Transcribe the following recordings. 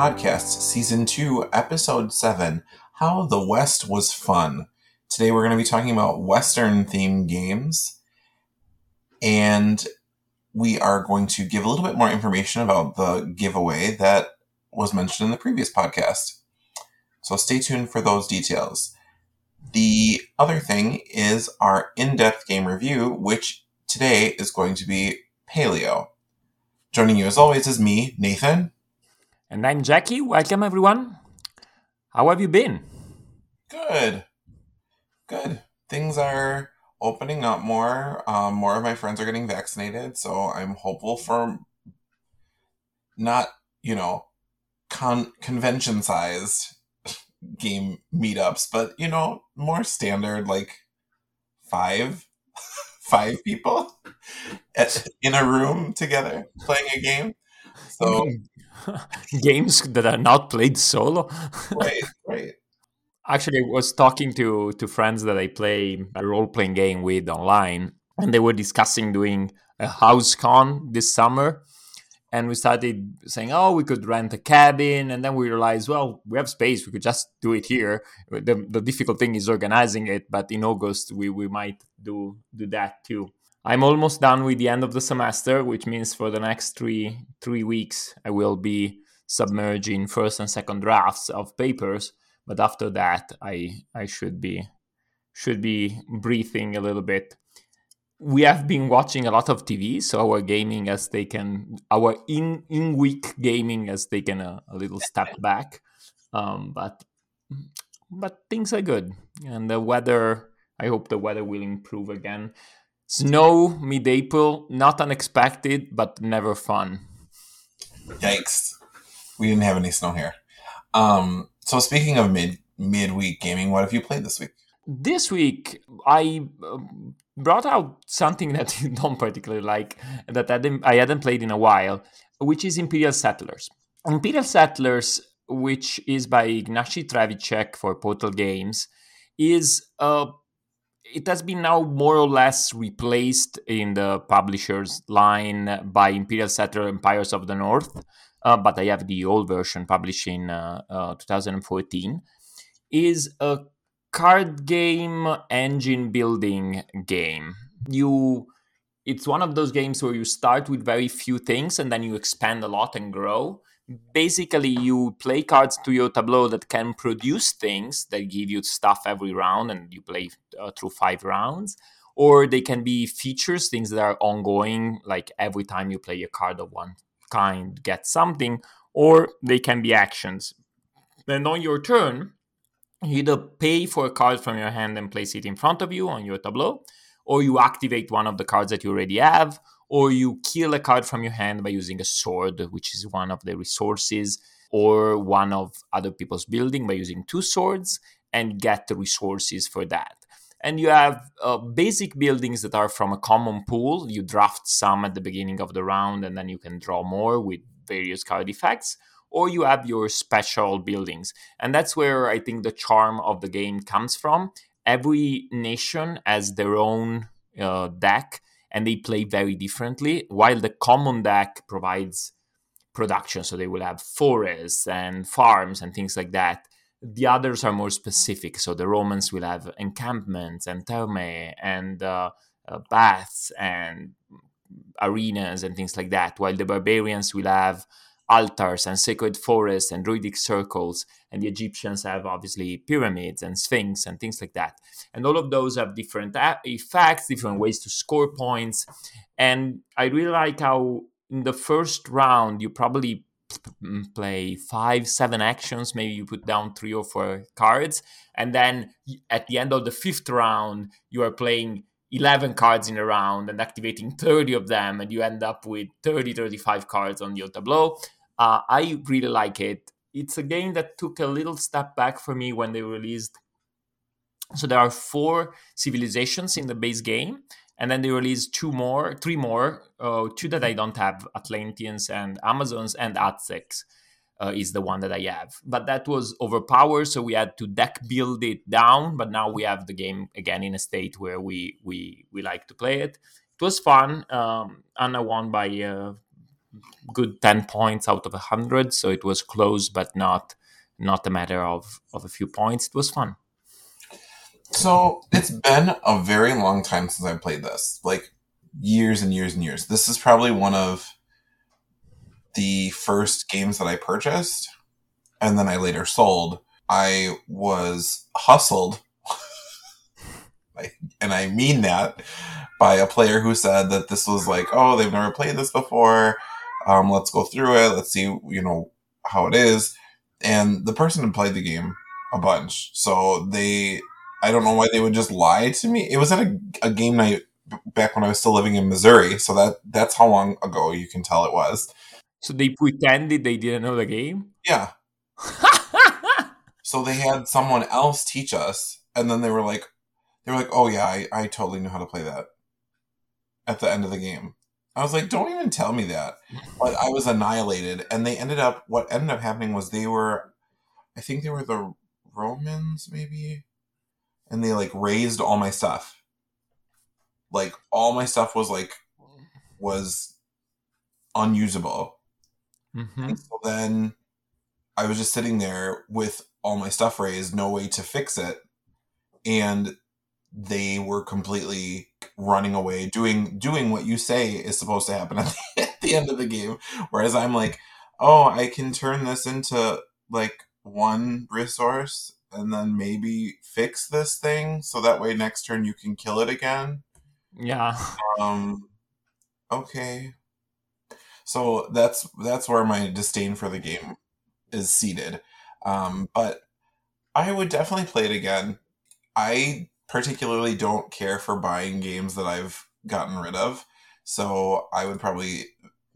Podcast, Season 2, Episode 7 How the West Was Fun. Today we're going to be talking about Western themed games, and we are going to give a little bit more information about the giveaway that was mentioned in the previous podcast. So stay tuned for those details. The other thing is our in depth game review, which today is going to be Paleo. Joining you as always is me, Nathan. And I'm Jackie. Welcome, everyone. How have you been? Good. Good. Things are opening up more. Um, more of my friends are getting vaccinated, so I'm hopeful for not, you know, con- convention sized game meetups, but, you know, more standard, like five, five people at, in a room together playing a game. So games that are not played solo. right, right. Actually, I was talking to to friends that I play a role playing game with online, and they were discussing doing a house con this summer. And we started saying, "Oh, we could rent a cabin," and then we realized, well, we have space; we could just do it here. The, the difficult thing is organizing it, but in August we we might do do that too. I'm almost done with the end of the semester, which means for the next three three weeks I will be submerging first and second drafts of papers. But after that, I I should be should be breathing a little bit. We have been watching a lot of TV, so our gaming has taken our in in week gaming has taken a, a little step back. Um, but but things are good, and the weather. I hope the weather will improve again. Snow mid April, not unexpected, but never fun. Yikes. We didn't have any snow here. Um, so speaking of mid midweek gaming, what have you played this week? This week, I uh, brought out something that you don't particularly like, that I, didn't, I hadn't played in a while, which is Imperial Settlers. Imperial Settlers, which is by Ignacy Trzewiczek for Portal Games, is a it has been now more or less replaced in the publisher's line by Imperial Settler Empires of the North, uh, but I have the old version published in uh, uh, 2014, is a card game engine building game. You it's one of those games where you start with very few things and then you expand a lot and grow basically you play cards to your tableau that can produce things that give you stuff every round and you play uh, through five rounds or they can be features things that are ongoing like every time you play a card of one kind get something or they can be actions. And on your turn you either pay for a card from your hand and place it in front of you on your tableau or you activate one of the cards that you already have or you kill a card from your hand by using a sword, which is one of the resources, or one of other people's building by using two swords and get the resources for that. And you have uh, basic buildings that are from a common pool. You draft some at the beginning of the round, and then you can draw more with various card effects. Or you have your special buildings. And that's where I think the charm of the game comes from. Every nation has their own uh, deck and they play very differently. While the common deck provides production, so they will have forests and farms and things like that. The others are more specific. So the Romans will have encampments and thermae and uh, uh, baths and arenas and things like that. While the barbarians will have altars and sacred forests and druidic circles. And the Egyptians have obviously pyramids and sphinx and things like that. And all of those have different effects, different ways to score points. And I really like how in the first round you probably mm, play five, seven actions. Maybe you put down three or four cards. And then at the end of the fifth round, you are playing 11 cards in a round and activating 30 of them. And you end up with 30, 35 cards on your tableau. Uh, I really like it. It's a game that took a little step back for me when they released. So there are four civilizations in the base game, and then they released two more, three more, uh, two that I don't have: Atlanteans and Amazons, and Aztecs uh, is the one that I have. But that was overpowered, so we had to deck build it down. But now we have the game again in a state where we we we like to play it. It was fun. Um, Anna won by uh, good 10 points out of 100 so it was close but not not a matter of of a few points. It was fun. So it's been a very long time since i played this like years and years and years. This is probably one of the first games that i purchased and then i later sold. I was hustled and i mean that by a player who said that this was like oh they've never played this before um, let's go through it. Let's see, you know, how it is. And the person had played the game a bunch. So they, I don't know why they would just lie to me. It was at a, a game night back when I was still living in Missouri. So that that's how long ago you can tell it was. So they pretended they didn't know the game? Yeah. so they had someone else teach us. And then they were like, they were like, oh yeah, I, I totally knew how to play that at the end of the game. I was like, don't even tell me that. But I was annihilated. And they ended up, what ended up happening was they were, I think they were the Romans, maybe. And they like raised all my stuff. Like all my stuff was like, was unusable. Mm-hmm. And so then I was just sitting there with all my stuff raised, no way to fix it. And they were completely running away, doing doing what you say is supposed to happen at the, at the end of the game. Whereas I'm like, oh, I can turn this into like one resource and then maybe fix this thing so that way next turn you can kill it again. Yeah. Um okay. So that's that's where my disdain for the game is seated. Um but I would definitely play it again. I particularly don't care for buying games that I've gotten rid of. So I would probably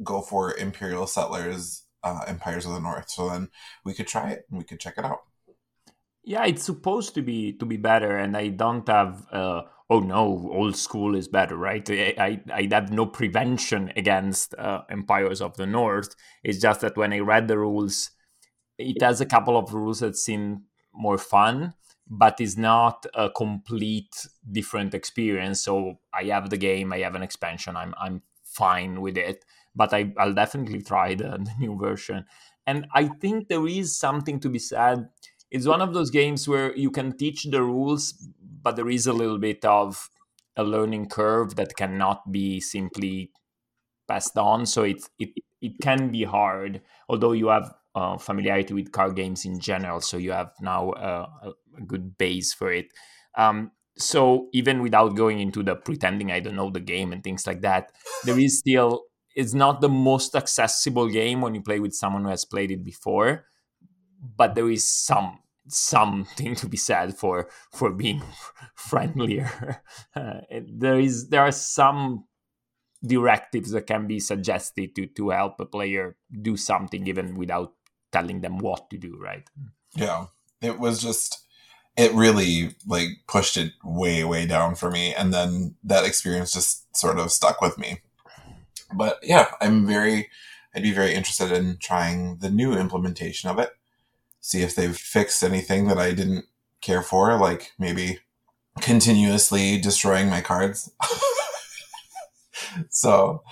go for Imperial Settlers, uh, Empires of the North. So then we could try it and we could check it out. Yeah, it's supposed to be to be better, and I don't have. Uh, oh no, old school is better, right? I I, I have no prevention against uh, Empires of the North. It's just that when I read the rules, it has a couple of rules that seem more fun but it's not a complete different experience. So I have the game, I have an expansion, I'm I'm fine with it. But I, I'll definitely try the, the new version. And I think there is something to be said. It's one of those games where you can teach the rules, but there is a little bit of a learning curve that cannot be simply passed on. So it it it can be hard, although you have uh, familiarity with card games in general, so you have now uh, a good base for it. Um, so even without going into the pretending I don't know the game and things like that, there is still it's not the most accessible game when you play with someone who has played it before, but there is some something to be said for for being friendlier. Uh, there is there are some directives that can be suggested to to help a player do something even without telling them what to do. Right? Yeah, it was just it really like pushed it way way down for me and then that experience just sort of stuck with me. But yeah i'm very i'd be very interested in trying the new implementation of it see if they've fixed anything that i didn't care for like maybe continuously destroying my cards. So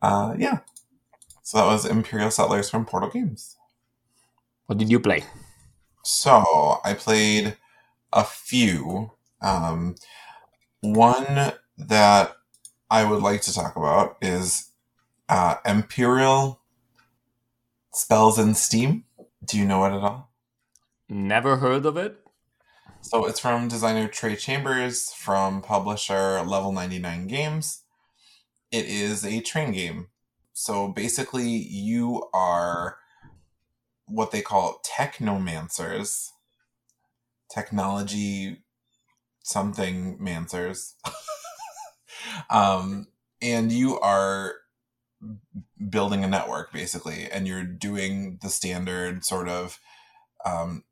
uh yeah. So that was imperial settlers from portal games. What did you play? So i played a few. Um, one that I would like to talk about is uh, Imperial Spells and Steam. Do you know it at all? Never heard of it. So it's from designer Trey Chambers from publisher Level 99 Games. It is a train game. So basically, you are what they call technomancers technology something mancers. um, and you are building a network basically, and you're doing the standard sort of um,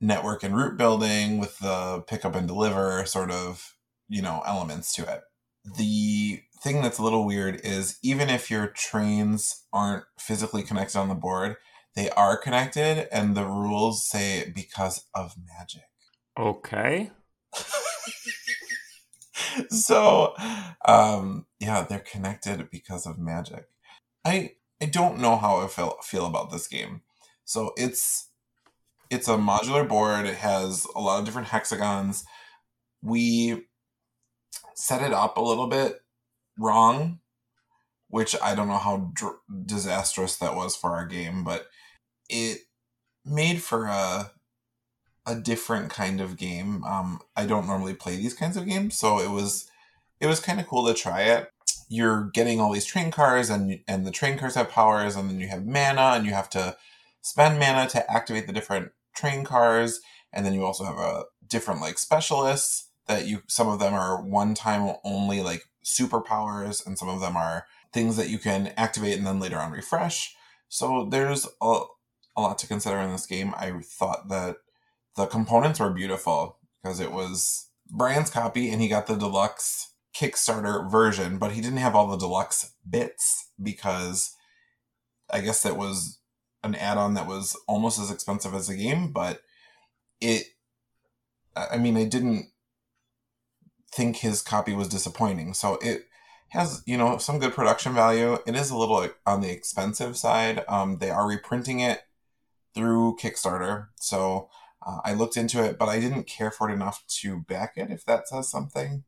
network and route building with the pick up and deliver sort of you know elements to it. The thing that's a little weird is even if your trains aren't physically connected on the board, they are connected, and the rules say because of magic. Okay. so, um, yeah, they're connected because of magic. I I don't know how I feel feel about this game. So it's it's a modular board. It has a lot of different hexagons. We set it up a little bit wrong, which I don't know how dr- disastrous that was for our game, but it made for a a different kind of game. Um, I don't normally play these kinds of games, so it was it was kind of cool to try it. You're getting all these train cars, and and the train cars have powers, and then you have mana, and you have to spend mana to activate the different train cars, and then you also have a different like specialists that you. Some of them are one time only like superpowers, and some of them are things that you can activate and then later on refresh. So there's a, a lot to consider in this game. I thought that the components were beautiful because it was Brian's copy and he got the deluxe Kickstarter version, but he didn't have all the deluxe bits because I guess that was an add-on that was almost as expensive as the game, but it I mean, I didn't think his copy was disappointing. So it has, you know, some good production value. It is a little on the expensive side. Um, they are reprinting it through Kickstarter. So uh, I looked into it, but I didn't care for it enough to back it, if that says something.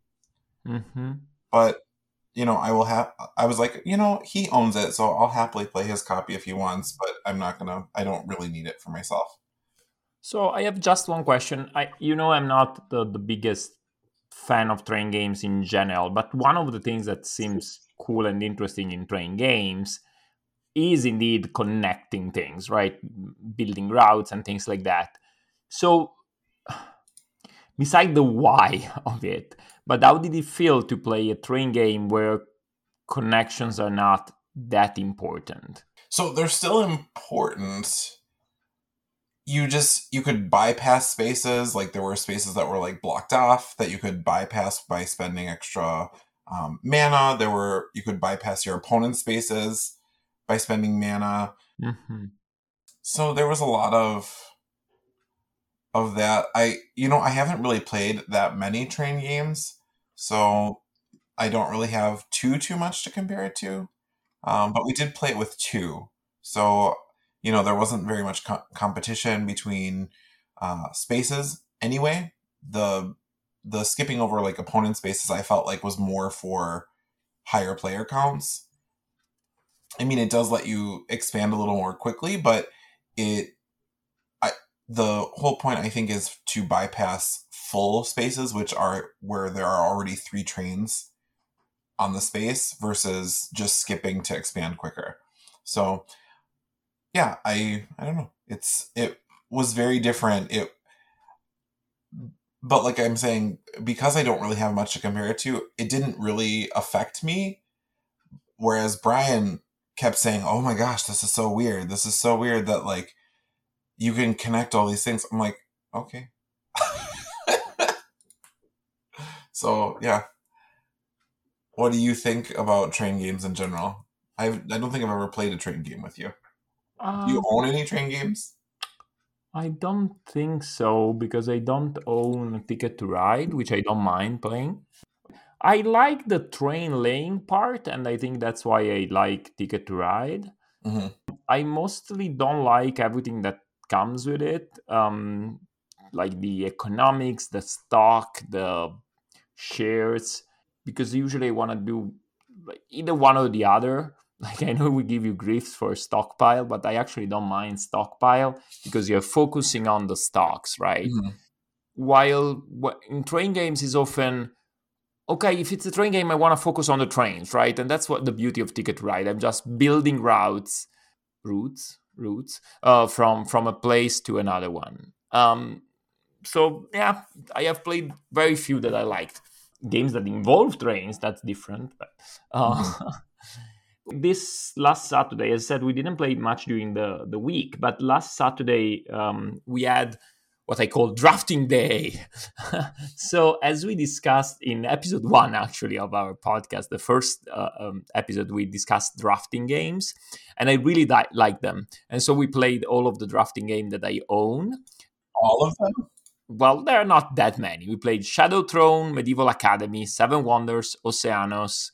Mm-hmm. But, you know, I will have, I was like, you know, he owns it, so I'll happily play his copy if he wants, but I'm not going to, I don't really need it for myself. So I have just one question. I, you know, I'm not the, the biggest fan of train games in general, but one of the things that seems cool and interesting in train games is indeed connecting things, right? Building routes and things like that. So, beside the why of it, but how did it feel to play a train game where connections are not that important? So they're still important. You just you could bypass spaces, like there were spaces that were like blocked off that you could bypass by spending extra um, mana. There were you could bypass your opponent's spaces by spending mana. Mm-hmm. So there was a lot of of that. I you know I haven't really played that many train games, so I don't really have too too much to compare it to. Um, but we did play it with two, so you know there wasn't very much co- competition between uh, spaces anyway. The the skipping over like opponent spaces I felt like was more for higher player counts. I mean, it does let you expand a little more quickly, but it the whole point I think is to bypass full spaces, which are where there are already three trains on the space versus just skipping to expand quicker. So yeah, I I don't know. It's it was very different. It but like I'm saying, because I don't really have much to compare it to, it didn't really affect me. Whereas Brian kept saying, "Oh my gosh, this is so weird. This is so weird that like you can connect all these things. I'm like, okay. so yeah. What do you think about train games in general? I I don't think I've ever played a train game with you. Um, do you own any train games? I don't think so because I don't own Ticket to Ride, which I don't mind playing. I like the train laying part, and I think that's why I like Ticket to Ride. Mm-hmm. I mostly don't like everything that comes with it, um, like the economics, the stock, the shares, because usually I want to do like either one or the other. Like I know we give you griefs for stockpile, but I actually don't mind stockpile because you're focusing on the stocks, right? Mm-hmm. While in train games is often okay, if it's a train game, I want to focus on the trains, right? And that's what the beauty of Ticket Ride. I'm just building routes, routes, routes uh, from from a place to another one. Um, so yeah, I have played very few that I liked. Games that involve trains, that's different. But uh, mm-hmm. this last Saturday, as I said, we didn't play much during the the week, but last Saturday um, we had what I call drafting day. so, as we discussed in episode one, actually, of our podcast, the first uh, um, episode, we discussed drafting games, and I really di- like them. And so, we played all of the drafting game that I own. All of them? Well, there are not that many. We played Shadow Throne, Medieval Academy, Seven Wonders, Oceanos,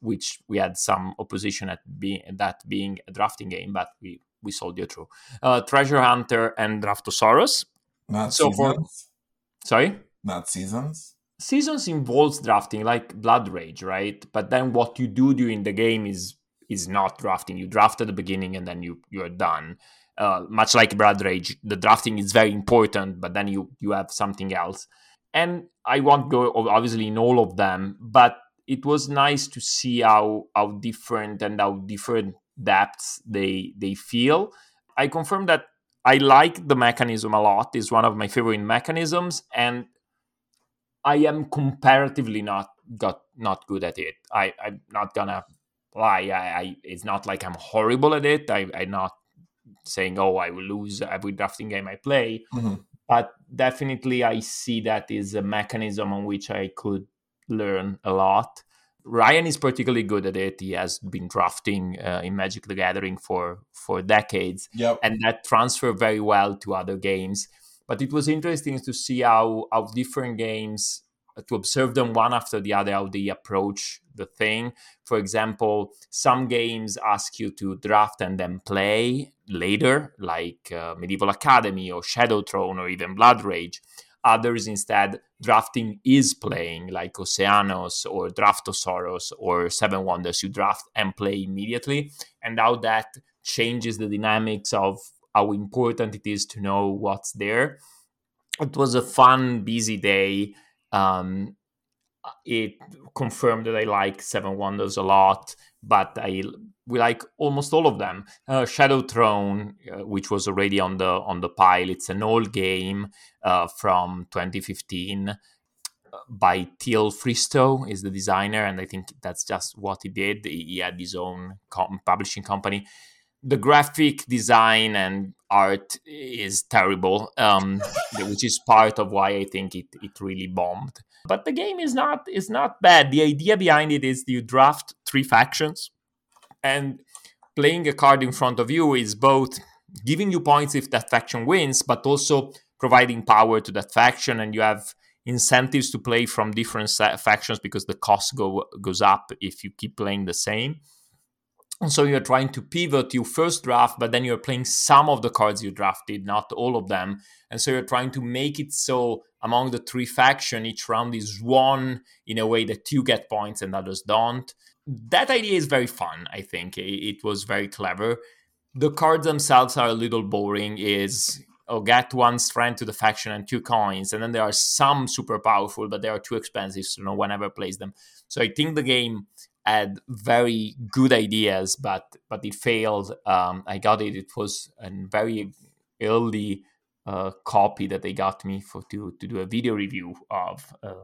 which we had some opposition at being that being a drafting game, but we we sold you through. Uh, Treasure Hunter and Draftosaurus. Not So for- Sorry. Not seasons. seasons involves drafting like blood rage right? But then what you do during the game is is not drafting. You draft at the beginning and then you you're done. Uh, much like blood rage the drafting is very important but then you you have something else. And i won't go obviously in all of them but it was nice to see how how different and how different depths they they feel. I confirm that i like the mechanism a lot It's one of my favorite mechanisms and I am comparatively not got not good at it. I I'm not gonna lie. I, I it's not like I'm horrible at it. I I'm not saying oh I will lose every drafting game I play, Mhm. but definitely I see that is a mechanism on which I could learn a lot. Ryan is particularly good at it. He has been drafting uh, in Magic the Gathering for for decades Yep. and that transfer very well to other games. But it was interesting to see how how different games to observe them one after the other how they approach the thing. For example, some games ask you to draft and then play later, like uh, Medieval Academy or Shadow Throne or even Blood Rage. Others instead drafting is playing, like Oceanos or Draftosaurus or Seven Wonders. You draft and play immediately, and how that changes the dynamics of how important it is to know what's there. It was a fun, busy day. Um, it confirmed that I like Seven Wonders a lot, but I we like almost all of them. Uh, Shadow Throne, uh, which was already on the on the pile, it's an old game uh, from 2015 by Teal Fristo is the designer, and I think that's just what he did. He, he had his own com- publishing company. The graphic design and art is terrible, um, which is part of why I think it, it really bombed. But the game is not is not bad. The idea behind it is you draft three factions, and playing a card in front of you is both giving you points if that faction wins, but also providing power to that faction, and you have incentives to play from different factions because the cost go goes up if you keep playing the same. And so you're trying to pivot your first draft, but then you're playing some of the cards you drafted, not all of them. And so you're trying to make it so among the three faction, each round is won in a way that you get points and others don't. That idea is very fun. I think it, it was very clever. The cards themselves are a little boring. Is oh, get one strength to the faction and two coins, and then there are some super powerful, but they are too expensive, so no one ever plays them. So I think the game had very good ideas, but but it failed. Um, I got it. It was a very early uh, copy that they got me for to to do a video review of uh,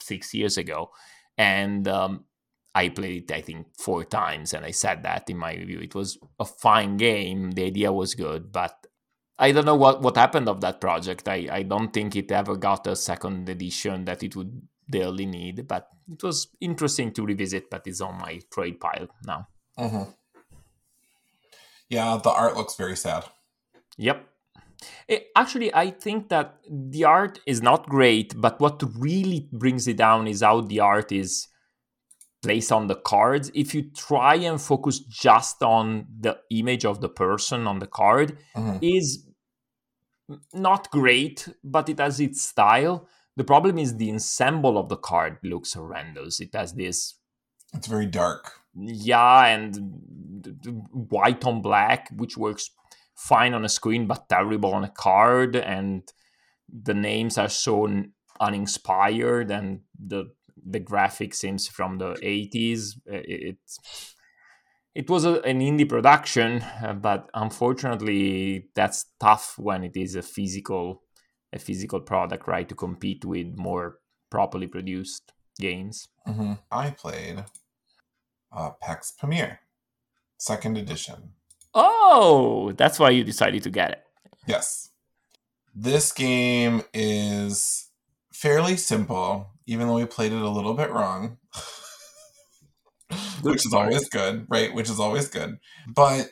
six years ago, and um, I played it I think four times, and I said that in my review. It was a fine game. The idea was good, but I don't know what what happened of that project. I I don't think it ever got a second edition that it would dearly need, but it was interesting to revisit. But it's on my trade pile now. Mhm. Yeah, the art looks very sad. Yep. Eh, actually, I think that the art is not great, but what really brings it down is how the art is placed on the cards. If you try and focus just on the image of the person on the card, Mhm. is not great, but it has its style. The problem is the ensemble of the card looks horrendous. It has this It's very dark. yeah, and white on black, which works fine on a screen but terrible on a card, and the names are so uninspired, and the the graphic seems from the eighties. It it was a, an indie production, uh, but unfortunately, that's tough when it is a physical a physical product, right? To compete with more properly produced games. hmm I played uh, Pax Pamir, second edition. Oh, that's why you decided to get it. Yes. This game is fairly simple, even though we played it a little bit wrong. Which is always good, right? Which is always good. But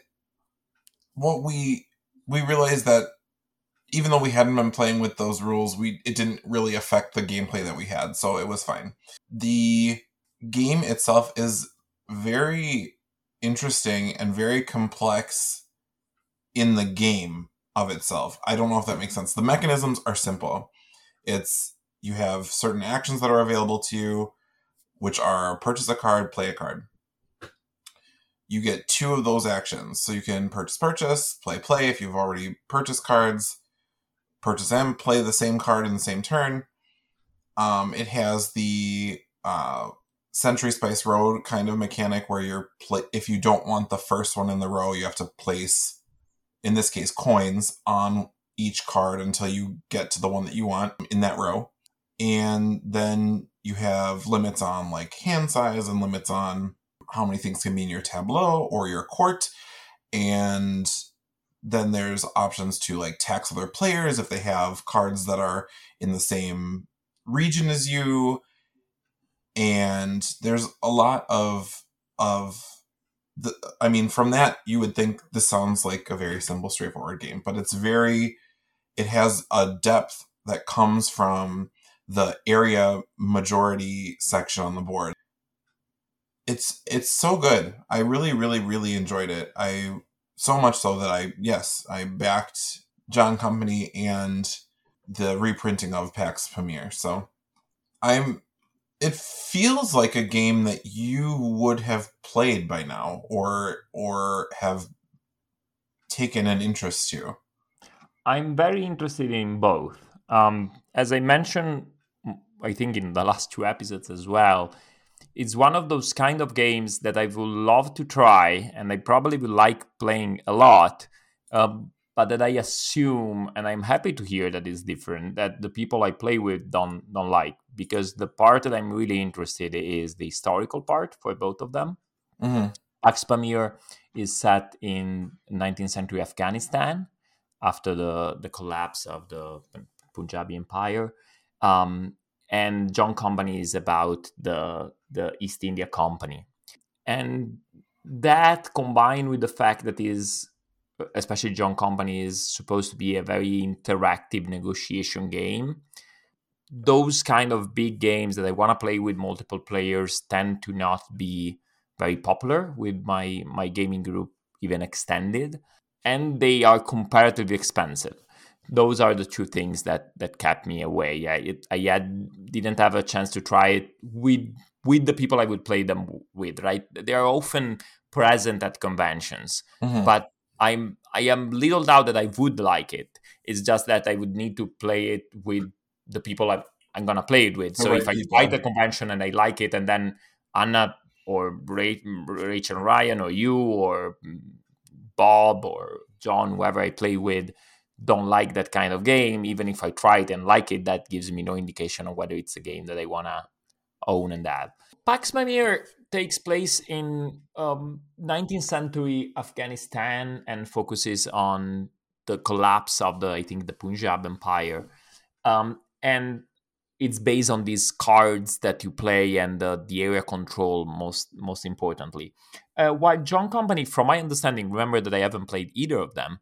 what we we realized that even though we hadn't been playing with those rules, we it didn't really affect the gameplay that we had, so it was fine. The game itself is very interesting and very complex in the game of itself. I don't know if that makes sense. The mechanisms are simple. It's you have certain actions that are available to you, which are purchase a card, play a card. You get two of those actions. So you can purchase, purchase, play, play if you've already purchased cards, purchase them, play the same card in the same turn. Um, it has the uh, Century Spice Road kind of mechanic where you're play- if you don't want the first one in the row, you have to place, in this case, coins on each card until you get to the one that you want in that row. And then you have limits on like hand size and limits on how many things can be in your tableau or your court. And then there's options to like tax other players if they have cards that are in the same region as you. And there's a lot of of the I mean from that you would think this sounds like a very simple straightforward game, but it's very it has a depth that comes from the area majority section on the board. It's it's so good. I really really really enjoyed it. I so much so that I yes, I backed John Company and the reprinting of Pax Pamir. So I'm it feels like a game that you would have played by now or or have taken an interest to. I'm very interested in both. Um, as I mentioned, I think in the last two episodes as well, it's one of those kind of games that I would love to try and I probably would like playing a lot, um, but that I assume, and I'm happy to hear that it's different, that the people I play with don't don't like because the part that I'm really interested in is the historical part for both of them. Mm-hmm. Pax Pamir is set in 19th century Afghanistan after the, the collapse of the Punjabi Empire. Um, and John Company is about the the East India Company, and that combined with the fact that is especially John Company is supposed to be a very interactive negotiation game. Those kind of big games that I want to play with multiple players tend to not be very popular with my my gaming group, even extended, and they are comparatively expensive those are the two things that that kept me away. I it, I had didn't have a chance to try it with with the people I would play them with. Right, they are often present at conventions, Mhm. but I'm I am little doubt that I would like it. It's just that I would need to play it with the people I, I'm gonna play it with. So Right if I try the convention and I like it, and then Anna or Ra- Rachel Ryan or you or Bob or John, whoever I play with, don't like that kind of game, even if I try it and like it, that gives me no indication of whether it's a game that I want to own and have. Pax Pamir takes place in um, 19th century Afghanistan and focuses on the collapse of the, I think, the Punjab Empire. Um, and it's based on these cards that you play and the, the area control most most importantly. Uh, while John Company, from my understanding, remember that I haven't played either of them,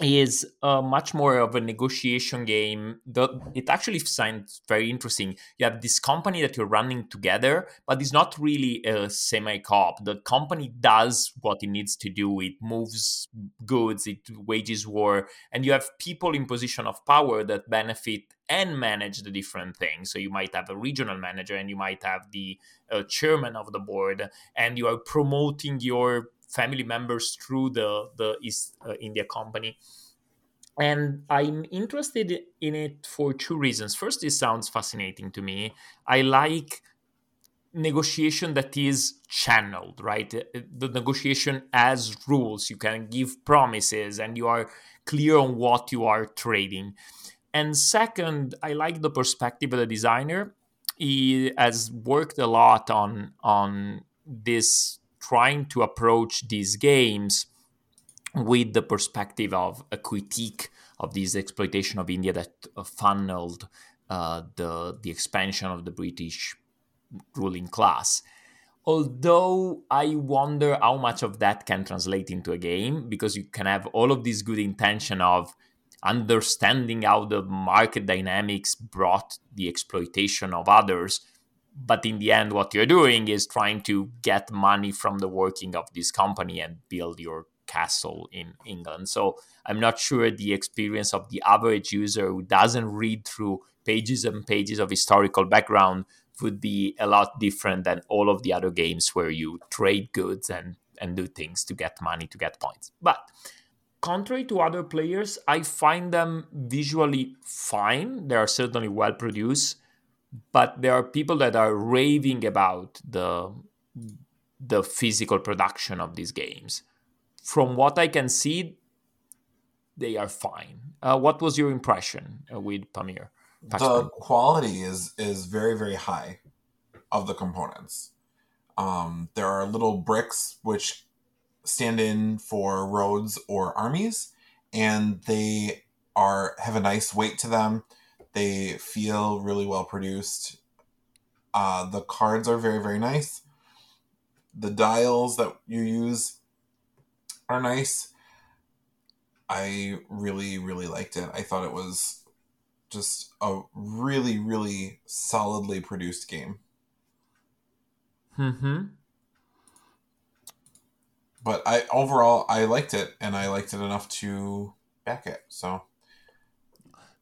is uh, much more of a negotiation game. The, it actually sounds very interesting. You have this company that you're running together, but it's not really a semi-co-op. The company does what it needs to do. It moves goods, it wages war, and you have people in position of power that benefit and manage the different things. So you might have a regional manager, and you might have the uh, chairman of the board, and you are promoting your family members through the the East uh, India Company. And I'm interested in it for two reasons. First, it sounds fascinating to me. I like negotiation that is channeled, right? The negotiation as rules. You can give promises and you are clear on what you are trading. And second, I like the perspective of the designer. He has worked a lot on on this trying to approach these games with the perspective of a critique of this exploitation of India that uh, funneled uh, the the expansion of the British ruling class. Although I wonder how much of that can translate into a game, because you can have all of this good intention of understanding how the market dynamics brought the exploitation of others, but in the end what you're doing is trying to get money from the working of this company and build your castle in england. So i'm not sure the experience of the average user who doesn't read through pages and pages of historical background would be a lot different than all of the other games where you trade goods and and do things to get money to get points. But contrary to other players i find them visually fine. They are certainly well produced but there are people that are raving about the the physical production of these games. From what I can see, they are fine. Uh, what was your impression uh, with Pamir? The quality is is very very high of the components. Um, there are little bricks which stand in for roads or armies, and they are have a nice weight to them they feel really well produced. Uh, the cards are very, very nice. The dials that you use are nice. I really, really liked it. I thought it was just a really, really solidly produced game. Hmm. But I overall I liked it, and I liked it enough to back it. So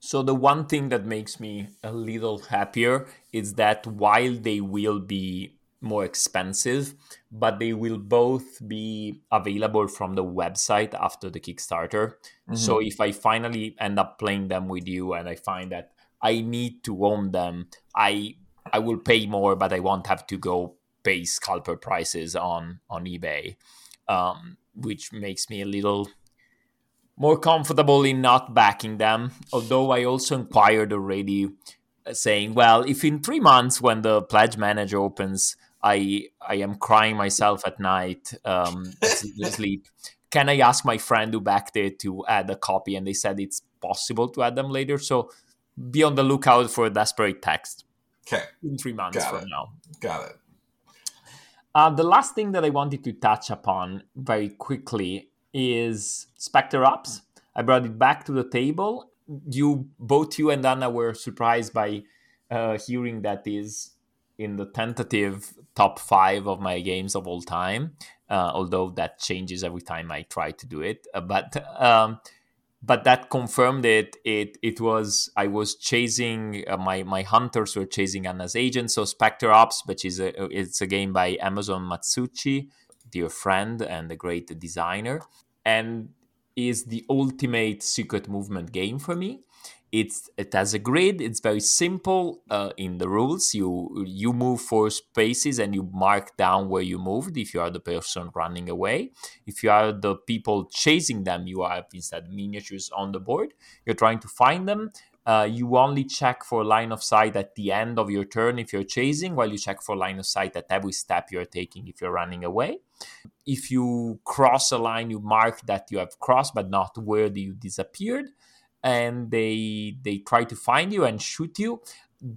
so the one thing that makes me a little happier is that while they will be more expensive, but they will both be available from the website after the Kickstarter. Mm-hmm. So if I finally end up playing them with you and I find that I need to own them, I I will pay more, but I won't have to go pay scalper prices on on eBay, um, which makes me a little more comfortable in not backing them. Although I also inquired already, uh, saying, well, if in three months when the pledge manager opens, I I am crying myself at night, um, sleep. Can I ask my friend who backed it to add a copy? And they said it's possible to add them later. So be on the lookout for a desperate text. Okay. In three months Got from it. now. Got it. Uh, the last thing that I wanted to touch upon very quickly is Spectre Ops. I brought it back to the table. You both you and Anna were surprised by uh, hearing that is in the tentative top five of my games of all time. Uh, although that changes every time I try to do it, uh, but um, but that confirmed it. It it was I was chasing uh, my my hunters were chasing Anna's agent. So Spectre Ops, which is a it's a game by Emerson Matsuuchi, dear friend and a great designer, and is the ultimate secret movement game for me. It's it has a grid. It's very simple uh, in the rules. You you move four spaces and you mark down where you moved. If you are the person running away, if you are the people chasing them, you have instead miniatures on the board. You're trying to find them. Uh, you only check for line of sight at the end of your turn if you're chasing, while you check for line of sight at every step you're taking if you're running away. If you cross a line, you mark that you have crossed, but not where you disappeared, and they they try to find you and shoot you.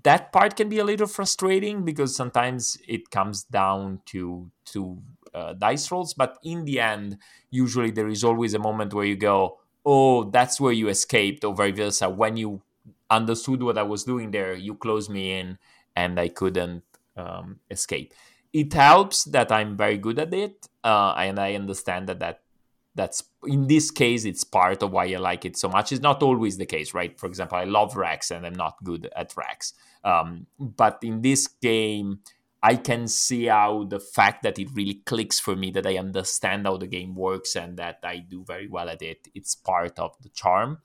That part can be a little frustrating because sometimes it comes down to to uh, dice rolls, but in the end, usually there is always a moment where you go, "Oh, that's where you escaped," or vice versa. When you understood what I was doing there. You closed me in, and I couldn't um, escape. It helps that I'm very good at it, uh, and I understand that that that's in this case it's part of why I like it so much. It's not always the case, right? For example, I love Rex, and I'm not good at Rex. Um, but in this game, I can see how the fact that it really clicks for me, that I understand how the game works, and that I do very well at it. It's part of the charm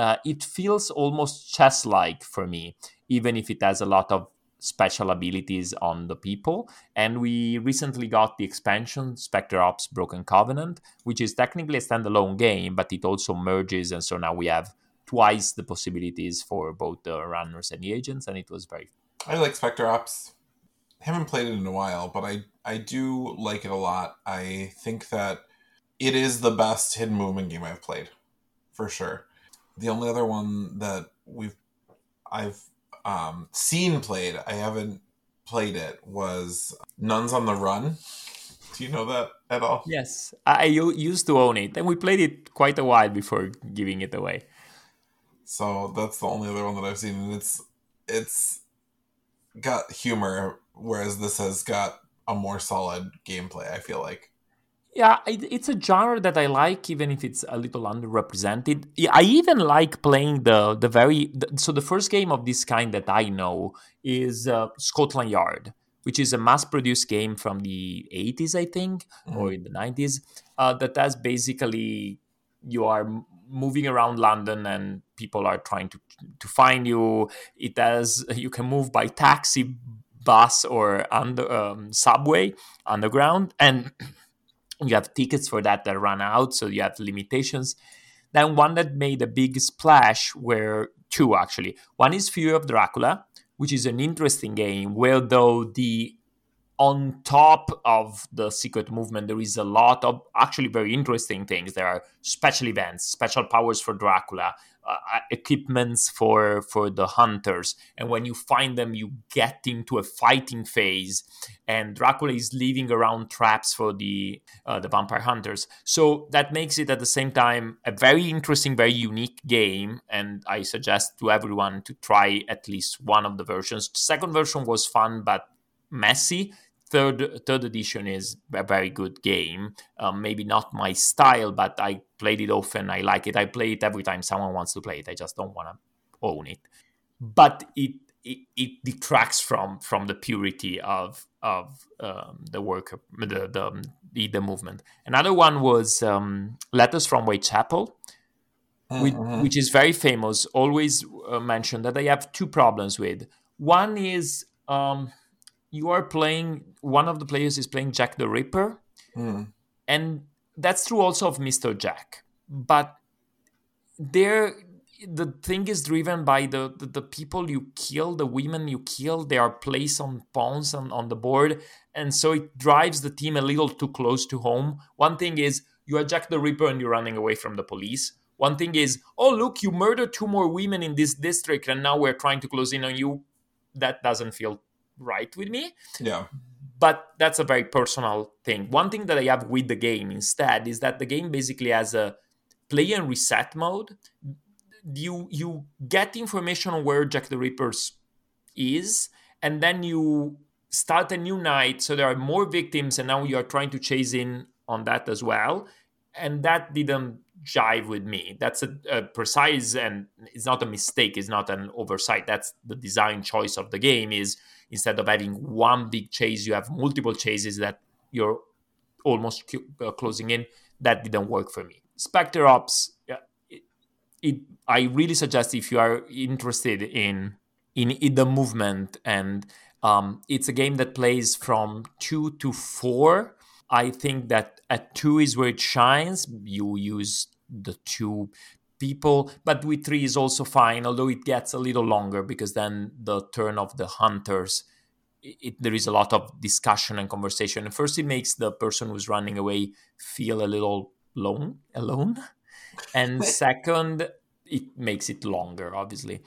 uh, it feels almost chess like for me, even if it has a lot of special abilities on the people. And we recently got the expansion Spectre Ops Broken Covenant, which is technically a standalone game, but it also merges. And so now we have twice the possibilities for both the runners and the agents. And it was very. I like Spectre Ops. haven't played it in a while, but I, I do like it a lot. I think that it is the best hidden movement game I've played, for sure. The only other one that we've I've um, seen played, I haven't played it, was Nuns on the Run. Do you know that at all? Yes, I used to own it, and we played it quite a while before giving it away. So that's the only other one that I've seen, and it's it's got humor whereas this has got a more solid gameplay. I feel like. Yeah, it's a genre that I like, even if it's a little underrepresented. I even like playing the the very the, so the first game of this kind that I know is uh, Scotland Yard, which is a mass-produced game from the 80s, I think, mm-hmm. or in the 90s, uh, that has basically you are moving around London and people are trying to to find you. It has you can move by taxi, bus, or under um, subway underground and you have tickets for that that run out, so you have limitations. Then one that made a big splash were two actually. One is Fury of Dracula, which is an interesting game where though the on top of the secret movement, there is a lot of actually very interesting things. There are special events, special powers for Dracula, uh, uh, equipments for for the hunters, and when you find them, you get into a fighting phase. And Dracula is leaving around traps for the uh, the vampire hunters. So that makes it at the same time a very interesting, very unique game. And I suggest to everyone to try at least one of the versions. The second version was fun but messy third third edition is a very good game. Um, maybe not my style, but I played it often. I like it. I play it every time someone wants to play it. I just don't want to own it. But it, it, it detracts from from the purity of of um, the work the, the the the movement. Another one was um, Letters from Whitechapel. Which, mm-hmm. which, is very famous, always uh, mentioned that I have two problems with. One is um, you are playing one of the players is playing Jack the Ripper, mm. and that's true also of Mister Jack. But there, the thing is driven by the, the, the people you kill, the women you kill. They are placed on pawns on, on the board, and so it drives the team a little too close to home. One thing is you are Jack the Ripper and you're running away from the police. One thing is, oh look, you murdered two more women in this district, and now we're trying to close in on you. That doesn't feel right with me. Yeah. But that's a very personal thing. One thing that I have with the game instead is that the game basically has a play and reset mode. You you get information on where Jack the Ripper's is, and then you start a new night. So there are more victims, and now you are trying to chase in on that as well. And that didn't jive with me. That's a, a, precise and it's not a mistake. It's not an oversight. That's the design choice of the game. Is instead of having one big chase, you have multiple chases that you're almost uh, closing in. That didn't work for me. Specter Ops. It, it, I really suggest if you are interested in in, in the movement and um, it's a game that plays from two to four. I think that at two is where it shines. You use the two people, but with three is also fine, although it gets a little longer because then the turn of the hunters. It, there is a lot of discussion and conversation. And first, it makes the person who's running away feel a little alone, alone, and second, it makes it longer, obviously.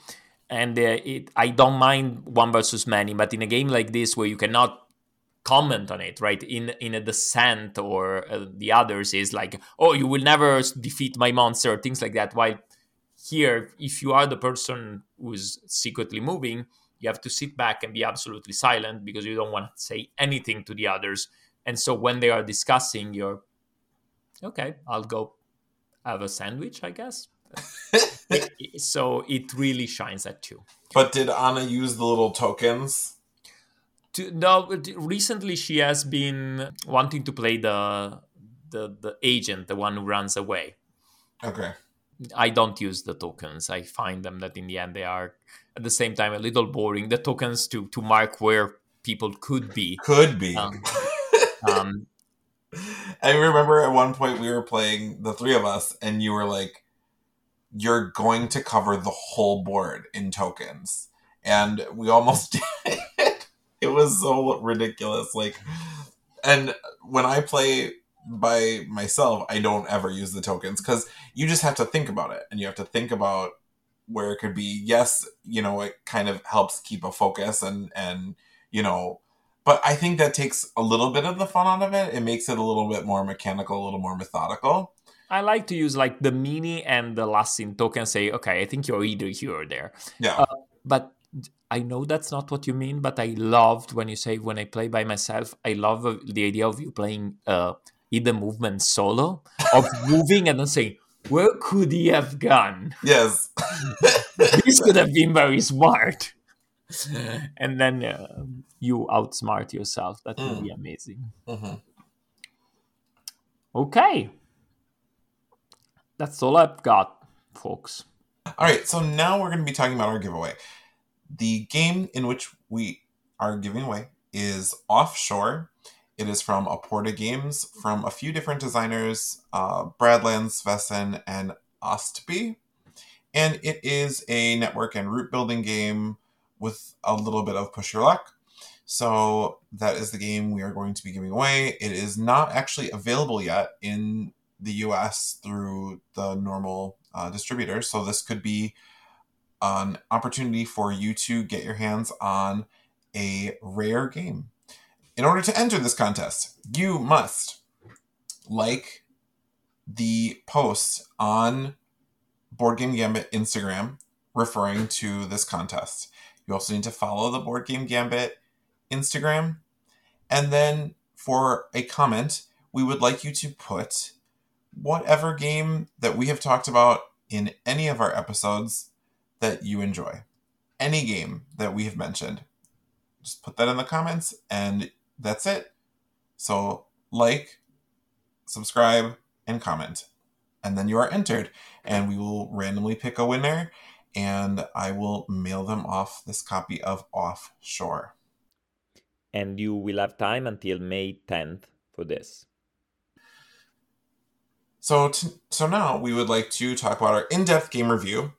And uh, it, I don't mind one versus many, but in a game like this where you cannot comment on it right? In in a descent or uh, the others is like oh you will never defeat my monster things like that. While here if you are the person who's secretly moving you have to sit back and be absolutely silent because you don't want to say anything to the others. And so when they are discussing you're okay i'll go have a sandwich i guess. So it really shines at two but did anna use the little tokens to, no, recently she has been wanting to play the the the agent, the one who runs away. Okay. I don't use the tokens. I find them that in the end they are at the same time a little boring. The tokens to to mark where people could be. Could be. Um, um, I remember at one point we were playing the three of us, and you were like, "You're going to cover the whole board in tokens," and we almost did it was so ridiculous. Like, and when I play by myself, I don't ever use the tokens because you just have to think about it and you have to think about where it could be. Yes, you know, it kind of helps keep a focus and, and, you know, but I think that takes a little bit of the fun out of it. It makes it a little bit more mechanical, a little more methodical. I like to use like the mini and the last scene token. Say, okay, I think you're either here or there. Yeah. Uh, but I know that's not what you mean, but I loved when you say when I play by myself. I love uh, the idea of you playing uh, either movement solo of moving and then saying, "Where could he have gone?" Yes, this could have been very smart. and then uh, you outsmart yourself. That would be amazing. hmm Okay, that's all I've got, folks. All right, so now we're going to be talking about our giveaway. The game in which we are giving away is Offshore. It is from Aporta Games, from a few different designers, uh, Bradlands, and Ostby. And it is a network and route building game with a little bit of push your luck. So that is the game we are going to be giving away. It is not actually available yet in the US through the normal uh, distributors. So this could be an opportunity for you to get your hands on a rare game. In order to enter this contest, you must like the post on Board Game Gambit Instagram referring to this contest. You also need to follow the Board Game Gambit Instagram. And then for a comment, we would like you to put whatever game that we have talked about in any of our episodes that you enjoy. Any game that we have mentioned. Just put that in the comments and that's it. So, like, subscribe, and comment. And then you are entered, and we will randomly pick a winner, and I will mail them off this copy of Offshore. And you will have time until May 10th for this. So, t- so now we would like to talk about our in-depth game review,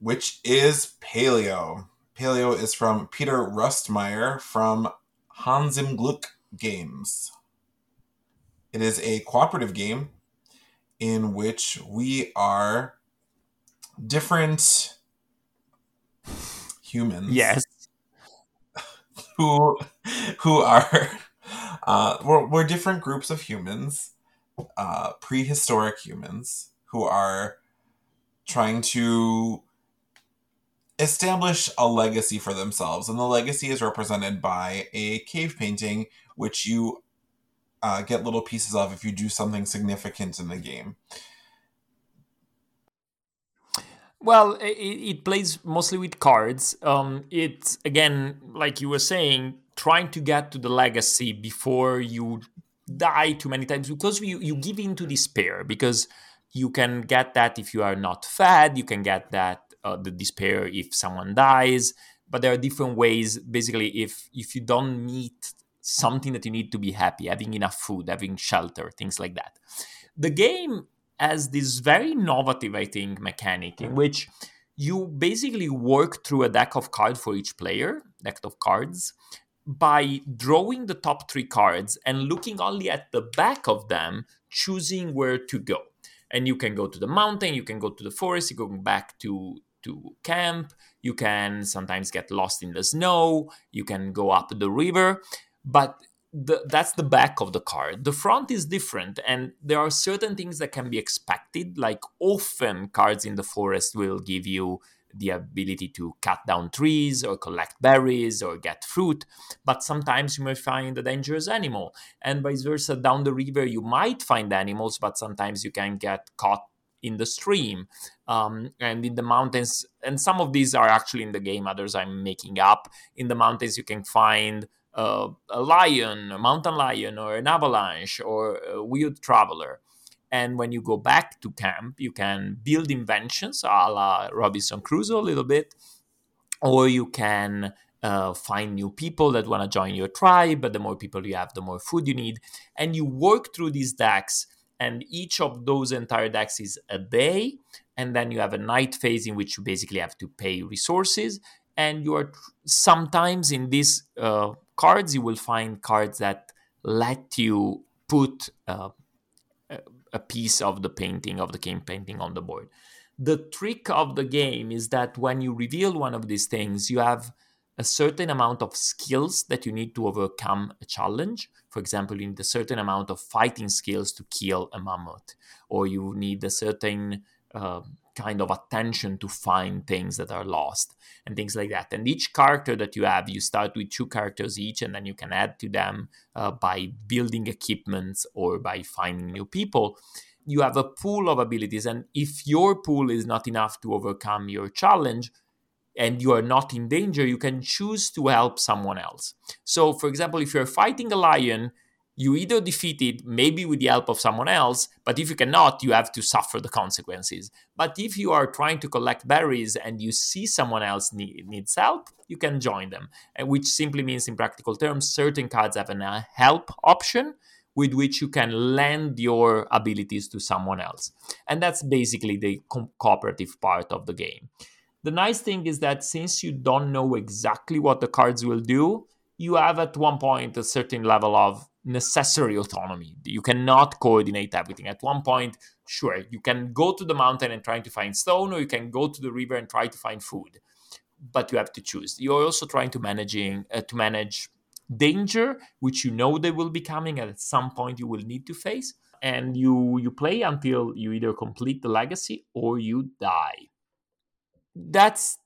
which is Paleo. Paleo is from Peter Rustemeyer from Hans im Glück Games. It is a cooperative game in which we are different humans. Yes. Who, who are, uh, we're, we're different groups of humans, uh, prehistoric humans, who are trying to establish a legacy for themselves. And the legacy is represented by a cave painting, which you uh, get little pieces of if you do something significant in the game. Well, it, it plays mostly with cards. Um, it's again, like you were saying, trying to get to the legacy before you die too many times because you, you give in to despair because you can get that if you are not fed you can get that uh, the despair if someone dies. But there are different ways. Basically if if you don't meet something that you need to be happy having enough food having shelter things like that. The game has this very innovative i think mechanic in which you basically work through a deck of cards for each player deck of cards by drawing the top three cards and looking only at the back of them choosing where to go. And you can go to the mountain you can go to the forest you go back to to camp. You can sometimes get lost in the snow. You can go up the river. But the, that's the back of the card the front is different and there are certain things that can be expected. Like often cards in the forest will give you the ability to cut down trees or collect berries or get fruit. But sometimes you may find a dangerous animal and vice versa. Down the river you might find animals but sometimes you can get caught in the stream um, and in the mountains and some of these are actually in the game others i'm making up. In the mountains you can find uh, a lion a mountain lion or an avalanche or a weird traveler. And when you go back to camp you can build inventions a la robinson crusoe a little bit or you can uh, find new people that want to join your tribe but the more people you have the more food you need. And you work through these decks and each of those entire decks is a day and then you have a night phase in which you basically have to pay resources and you are sometimes in these uh, cards you will find cards that let you put uh, a piece of the painting of the game painting on the board. The trick of the game is that when you reveal one of these things you have a certain amount of skills that you need to overcome a challenge. For example, you need a certain amount of fighting skills to kill a mammoth, or you need a certain uh, kind of attention to find things that are lost and things like that. And each character that you have, you start with two characters each, and then you can add to them uh, by building equipments or by finding new people. You have a pool of abilities, and if your pool is not enough to overcome your challenge, and you are not in danger, you can choose to help someone else. So, for example, if you're fighting a lion, you either defeat it maybe with the help of someone else but if you cannot you have to suffer the consequences. But if you are trying to collect berries and you see someone else need, needs help you can join them. Which simply means in practical terms certain cards have a uh, help option with which you can lend your abilities to someone else. And that's basically the co- cooperative part of the game the nice thing is that since you don't know exactly what the cards will do you have at one point a certain level of necessary autonomy. You cannot coordinate everything. At one point, sure, you can go to the mountain and try to find stone, or you can go to the river and try to find food. But you have to choose. You're also trying to managing uh, to manage danger, which you know they will be coming, and at some point you will need to face. And you you play until you either complete the legacy or you die. That's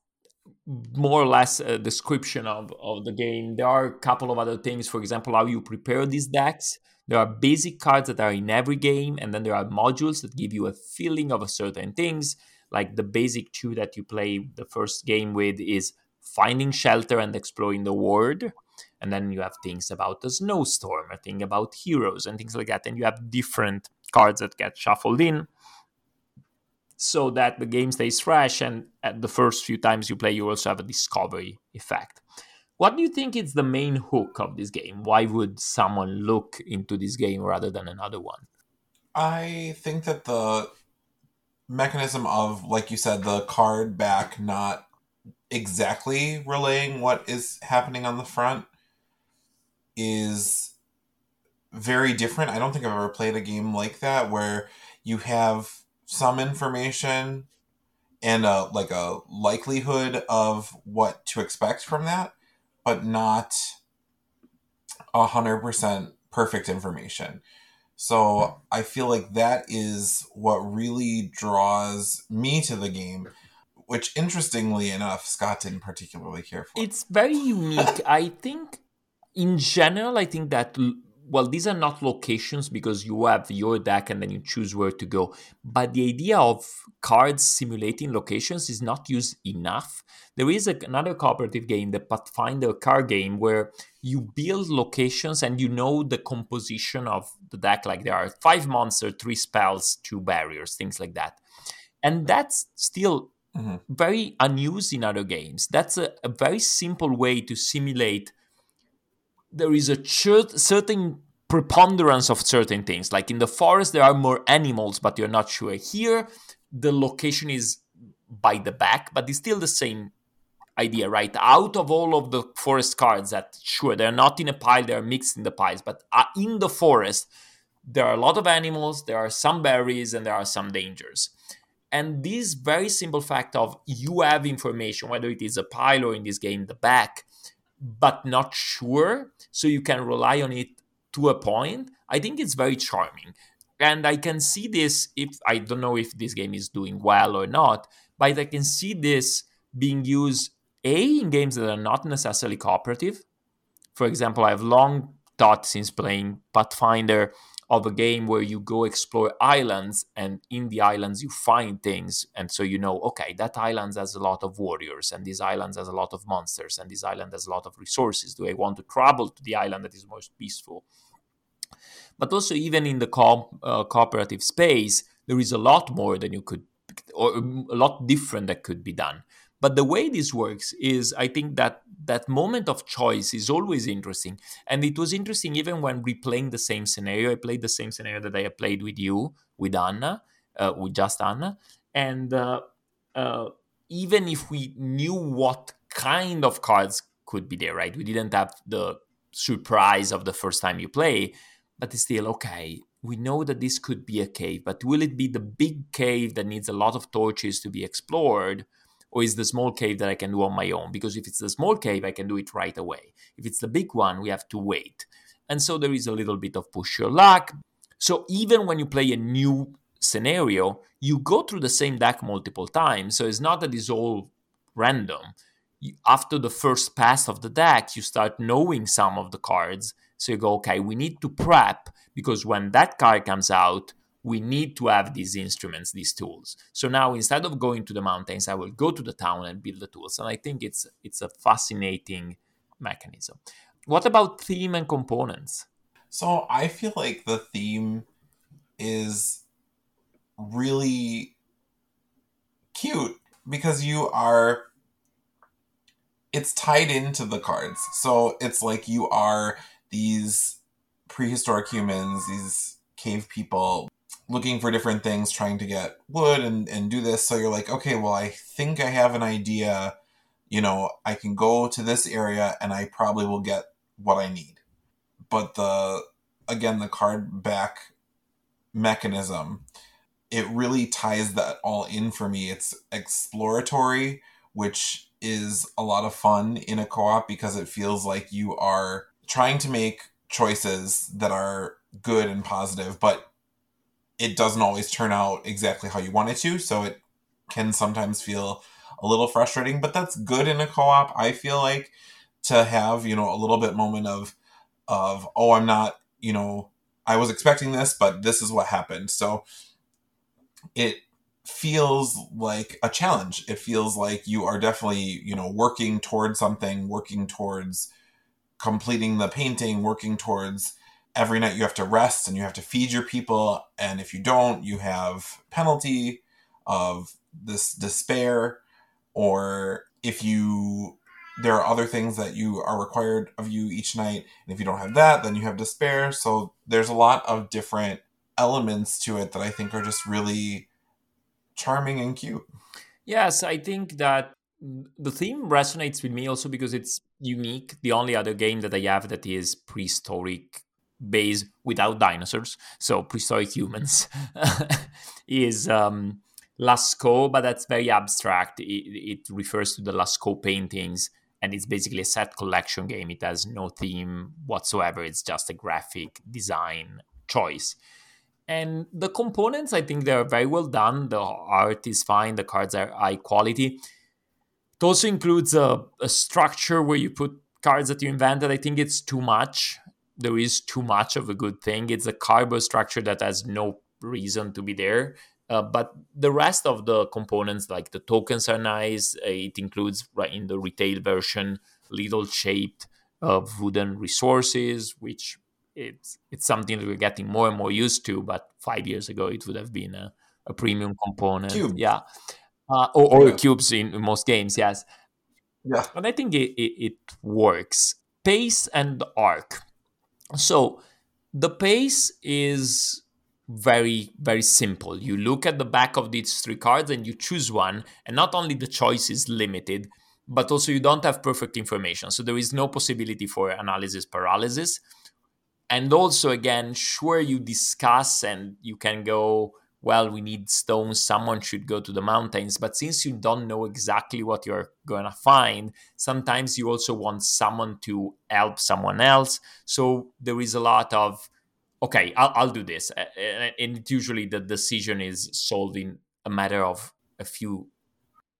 more or less a description of, of the game. There are a couple of other things, for example, how you prepare these decks. There are basic cards that are in every game, and then there are modules that give you a feeling of a certain things. Like the basic two that you play the first game with is finding shelter and exploring the world. And then you have things about the snowstorm, a thing about heroes, and things like that. And you have different cards that get shuffled in so that the game stays fresh and at the first few times you play you also have a discovery effect. What do you think is the main hook of this game? Why would someone look into this game rather than another one? I think that the mechanism of like you said the card back not exactly relaying what is happening on the front is very different. I don't think i've ever played a game like that where you have some information and a like a likelihood of what to expect from that, but not a hundred percent perfect information. So I feel like that is what really draws me to the game, which interestingly enough, Scott didn't particularly care for. It's very unique. I think in general, I think that well, these are not locations because you have your deck and then you choose where to go. But the idea of cards simulating locations is not used enough. There is a, another cooperative game, the Pathfinder card game, where you build locations and you know the composition of the deck. Like there are five monsters, three spells, two barriers, things like that. And that's still mm-hmm. very unused in other games. That's a, a very simple way to simulate there is a certain preponderance of certain things. Like in the forest, there are more animals, but you're not sure. Here, the location is by the back, but it's still the same idea, right? Out of all of the forest cards, that sure they're not in a pile, they're mixed in the piles, but uh, in the forest, there are a lot of animals, there are some berries, and there are some dangers. And this very simple fact of you have information, whether it is a pile or in this game the back, but not sure, so you can rely on it to a point, I think it's very charming. And I can see this if I don't know if this game is doing well or not, but I can see this being used A in games that are not necessarily cooperative. For example, I've long thought since playing Pathfinder of a game where you go explore islands and in the islands you find things and so you know okay that island has a lot of warriors and this island has a lot of monsters and this island has a lot of resources. Do i want to travel to the island that is most peaceful? But also even in the co- uh, cooperative space there is a lot more than you could or a lot different that could be done but the way this works is, I think that that moment of choice is always interesting. And it was interesting even when replaying the same scenario. I played the same scenario that I played with you, with Anna, uh, with just Anna. And uh, uh, even if we knew what kind of cards could be there, right? We didn't have the surprise of the first time you play, but it's still okay. We know that this could be a cave, but will it be the big cave that needs a lot of torches to be explored? Or is the small cave that I can do on my own? Because if it's the small cave, I can do it right away. If it's the big one, we have to wait. And so there is a little bit of push your luck. So even when you play a new scenario, you go through the same deck multiple times. So it's not that it's all random. after the first pass of the deck, you start knowing some of the cards. So you go, okay, we need to prep because when that card comes out, we need to have these instruments, these tools. So now instead of going to the mountains, I will go to the town and build the tools. And I think it's it's a fascinating mechanism. What about theme and components? So I feel like the theme is really cute because you are it's tied into the cards. So it's like you are these prehistoric humans, these cave people looking for different things, trying to get wood and, and do this. So you're like, okay, well, I think I have an idea. You know, I can go to this area and I probably will get what I need. But the, again, the card back mechanism, it really ties that all in for me. It's exploratory, which is a lot of fun in a co op because it feels like you are trying to make choices that are good and positive, but it doesn't always turn out exactly how you want it to. So it can sometimes feel a little frustrating, but that's good in a co-op. I feel like to have, you know, a little bit moment of of oh, I'm not, you know, I was expecting this, but this is what happened. So it feels like a challenge. It feels like you are definitely, you know, working towards something, working towards completing the painting, working towards every night you have to rest and you have to feed your people and if you don't you have penalty of this despair or if you there are other things that you are required of you each night and if you don't have that then you have despair. So there's a lot of different elements to it that i think are just really charming and cute. Yes i think that the theme resonates with me also because it's unique. The only other game that i have that is prehistoric base without dinosaurs, so prehistoric humans, is um, Lascaux, but that's very abstract. It, it, refers to the Lascaux paintings, and it's basically a set collection game. It has no theme whatsoever. It's just a graphic design choice. And the components, I think they're very well done. The art is fine. The cards are high quality. It also includes a, a structure where you put cards that you invented. I think it's too much there is too much of a good thing. It's a carbo structure that has no reason to be there. Uh, but the rest of the components, like the tokens, are nice. Uh, it includes right in the retail version little shaped uh, wooden resources, which it's it's something that we're getting more and more used to. But five years ago, it would have been a, a premium component. Cube. Yeah, uh, or, or yeah. cubes in, in, most games. Yes. Yeah, but I think it, it, it works. Pace and arc so the pace is very very simple. You look at the back of these three cards and you choose one and not only the choice is limited but also you don't have perfect information. So there is no possibility for analysis paralysis. And also again sure you discuss and you can go well, we need stones, someone should go to the mountains. But since you don't know exactly what you're going to find, sometimes you also want someone to help someone else. So there is a lot of, okay, I'll, I'll do this. And usually the decision is solved in a matter of a few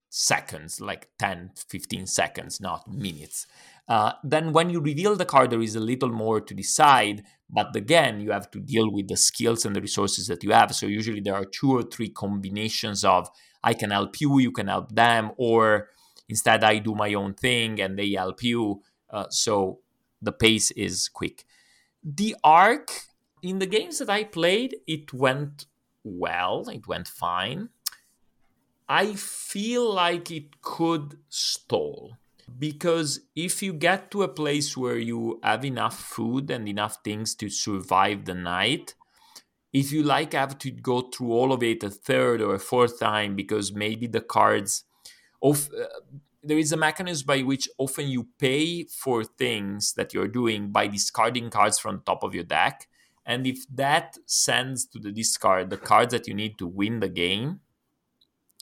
seconds, like 10, 15 seconds, not minutes. Uh, then when you reveal the card, there is a little more to decide. But again, you have to deal with the skills and the resources that you have. So usually there are two or three combinations of I can help you, you can help them, or instead I do my own thing and they help you. Uh, so the pace is quick. The arc in the games that I played, it went well, it went fine. I feel like it could stall because if you get to a place where you have enough food and enough things to survive the night if you like have to go through all of it a third or a fourth time because maybe the cards of uh, there is a mechanism by which often you pay for things that you're doing by discarding cards from top of your deck. And if that sends to the discard the cards that you need to win the game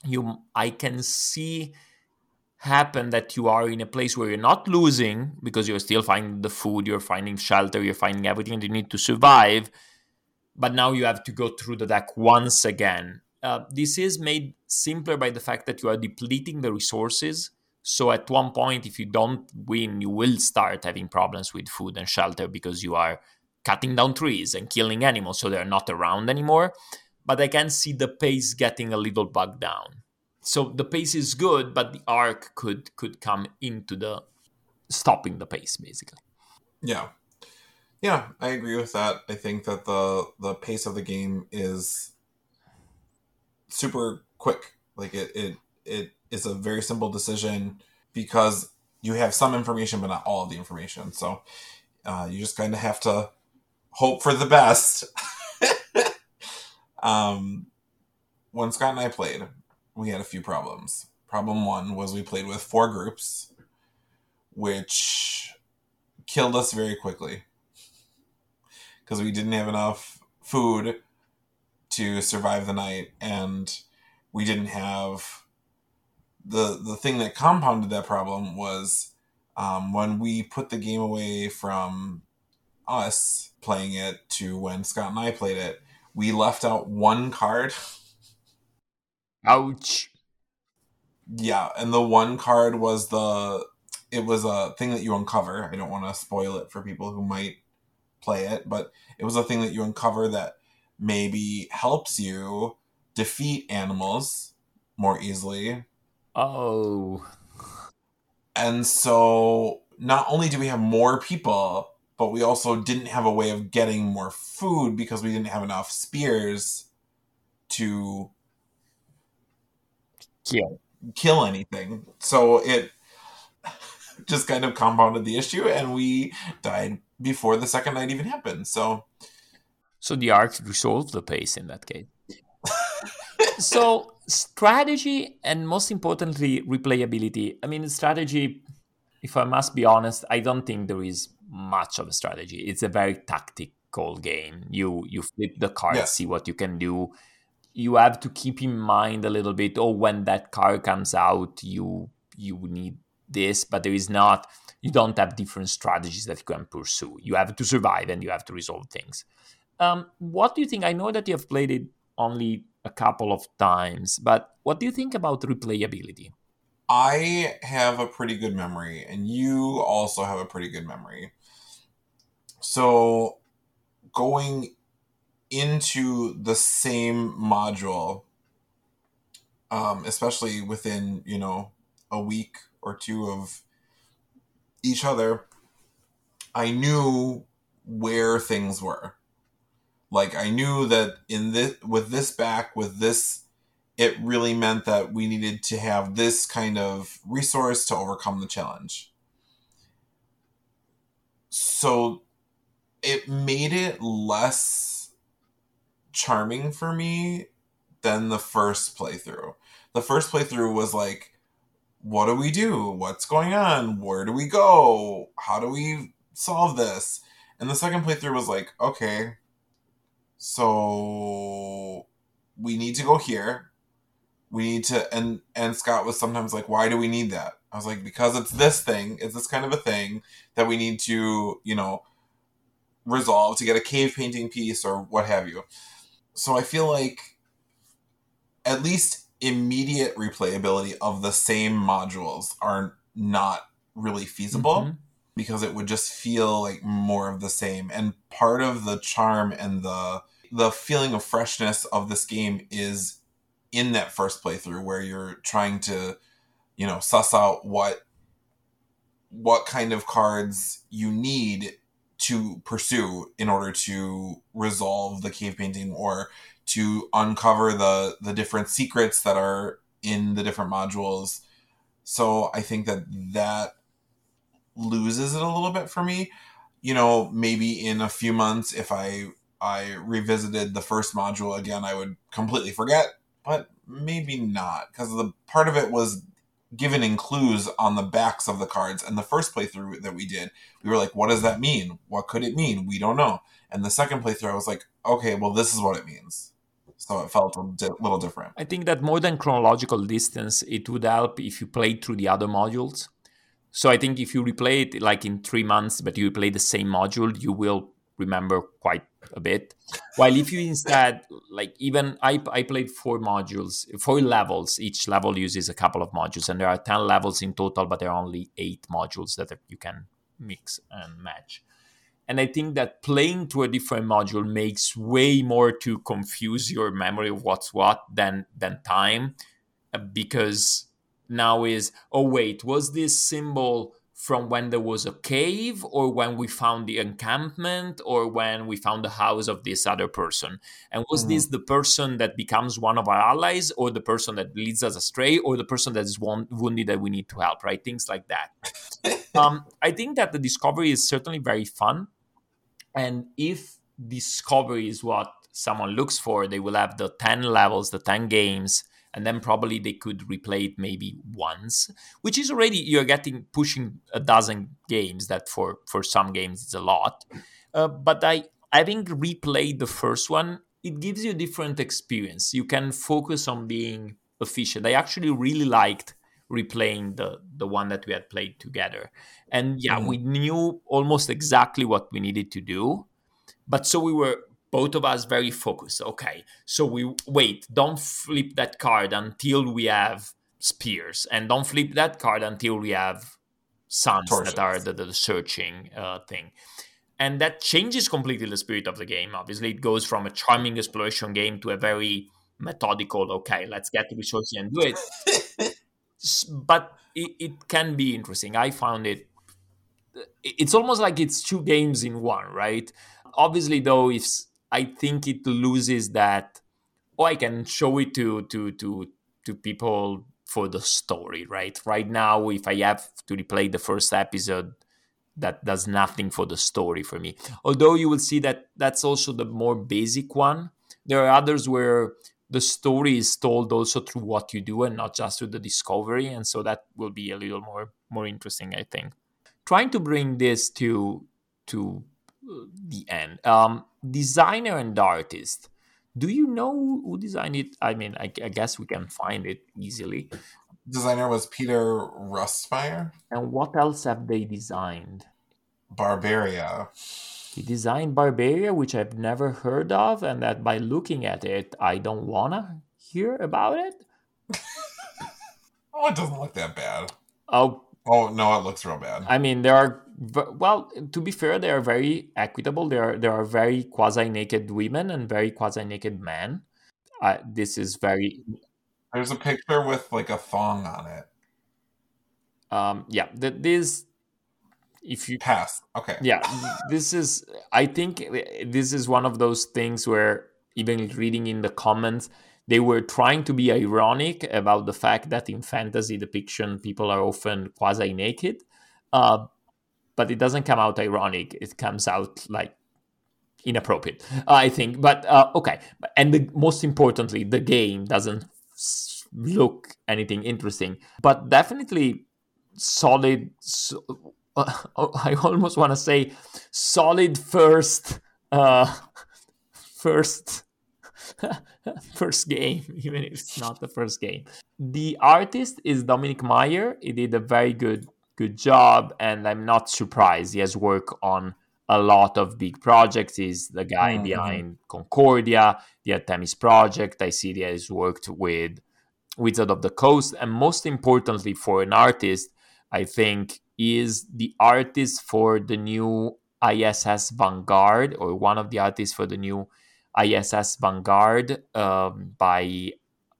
you i can see happen that you are in a place where you're not losing because you're still finding the food, you're finding shelter, you're finding everything that you need to survive, but now you have to go through the deck once again. Uh, this is made simpler by the fact that you are depleting the resources. So at one point, if you don't win, you will start having problems with food and shelter because you are cutting down trees and killing animals, so they're not around anymore. But I can see the pace getting a little bogged down. So the pace is good, but the arc could could come into the stopping the pace basically. Yeah. Yeah, I agree with that. I think that the the pace of the game is super quick. Like it it it is a very simple decision because you have some information but not all of the information. So uh, you just kind of have to hope for the best. um, when Scott and I played, we had a few problems. Problem one was we played with four groups, which killed us very quickly because we didn't have enough food to survive the night and we didn't have the the thing that compounded that problem was um, when we put the game away from us playing it to when Scott and I played it, we left out one card. Ouch. Yeah, and the one card was the it was a thing that you uncover. I don't want to spoil it for people who might play it, but it was a thing that you uncover that maybe helps you defeat animals more easily. Oh. And so not only do we have more people, but we also didn't have a way of getting more food because we didn't have enough spears to kill kill anything. So it just kind of compounded the issue and we died before the second night even happened. So so the arc resolved the pace in that case. so strategy and most importantly replayability. I mean strategy if I must be honest, I don't think there is much of a strategy. It's a very tactical game. You you flip the cards, yeah. see what you can do. You have to keep in mind a little bit. Oh, when that car comes out, you you need this, but there is not. You don't have different strategies that you can pursue. You have to survive and you have to resolve things. Um, what do you think? I know that you have played it only a couple of times, but what do you think about replayability? I have a pretty good memory, and you also have a pretty good memory. So, going into the same module, um, especially within, you know, a week or two of each other, I knew where things were. Like I knew that in this with this back with this it really meant that we needed to have this kind of resource to overcome the challenge. So it made it less charming for me than the first playthrough. The first playthrough was like, what do we do? What's going on? Where do we go? How do we solve this? And the second playthrough was like, okay, so we need to go here we need to and and Scott was sometimes like, why do we need that? I was like, because it's this thing, it's this kind of a thing that we need to, you know, resolve to get a cave painting piece or what have you. So I feel like at least immediate replayability of the same modules are not really feasible mm-hmm. because it would just feel like more of the same. And part of the charm and the the feeling of freshness of this game is in that first playthrough where you're trying to you know suss out what what kind of cards you need to pursue in order to resolve the cave painting or to uncover the the different secrets that are in the different modules. So i think that that loses it a little bit for me. You know maybe in a few months if i i revisited the first module again i would completely forget but maybe not because the part of it was given in clues on the backs of the cards. And the first playthrough that we did, we were like, "What does that mean? What could it mean? We don't know." And the second playthrough, I was like, "Okay, well, this is what it means." So it felt a di- little different. I think that more than chronological distance, it would help if you played through the other modules. So I think if you replay it like in three months, but you play the same module, you will remember quite a bit. While if you instead, like even I, I played four modules, four levels. Each level uses a couple of modules, and there are 10 levels in total, but there are only eight modules that you can mix and match. And I think that playing to a different module makes way more to confuse your memory of what's what than than time, because now is oh wait was this symbol from when there was a cave or when we found the encampment or when we found the house of this other person? And was mm. this the person that becomes one of our allies or the person that leads us astray or the person that is one, wounded that we need to help right? Things like that. Um, i think that the discovery is certainly very fun. And if discovery is what someone looks for they will have the 10 levels the 10 games and then probably they could replay it maybe once which is already you're getting pushing a dozen games that for for some games it's a lot. Uh, but i having replayed the first one it gives you a different experience. You can focus on being efficient. I actually really liked replaying the the one that we had played together. And yeah mm. we knew almost exactly what we needed to do but so we were both of us very focused. Okay, so we wait, don't flip that card until we have spears, and don't flip that card until we have suns Torches. that are the, the searching uh, thing. And that changes completely the spirit of the game. Obviously, it goes from a charming exploration game to a very methodical, okay, let's get the resources and do it. but it, it can be interesting. I found it it's almost like it's two games in one, right? Obviously, though, if I think it loses that. Oh, I can show it to to to to people for the story, right? Right now, if I have to replay the first episode, that does nothing for the story for me. Although you will see that that's also the more basic one. There are others where the story is told also through what you do and not just through the discovery, and so that will be a little more more interesting, I think. Trying to bring this to to the end. Um, designer and artist. Do you know who designed it? I mean, I, I guess we can find it easily. Designer was Peter Rustemeyer. And what else have they designed? Barbaria. He designed Barbaria, which I've never heard of, and that by looking at it, I don't wanna hear about it. oh, it doesn't look that bad. Oh, Oh no, it looks real bad. I mean, there are well, to be fair, they are very equitable. There are there are very quasi naked women and very quasi naked men. Uh, this is very. There's a picture with like a thong on it. Um. Yeah. That this. If you pass, okay. Yeah, this is. I think this is one of those things where even reading in the comments, they were trying to be ironic about the fact that in fantasy depiction people are often quasi naked uh, but it doesn't come out ironic it comes out like inappropriate i think but uh, okay and the, most importantly the game doesn't look anything interesting but definitely solid so, uh, i almost want to say solid first uh first first game, even if it's not the first game. The artist is Dominik Mayer. He did a very good good job, and I'm not surprised. He has worked on a lot of big projects. He's the guy mm-hmm. behind Concordia, the Artemis project. I see he has worked with Wizard of the Coast, and most importantly, for an artist, I think is the artist for the new ISS Vanguard, or one of the artists for the new ISS Vanguard um, by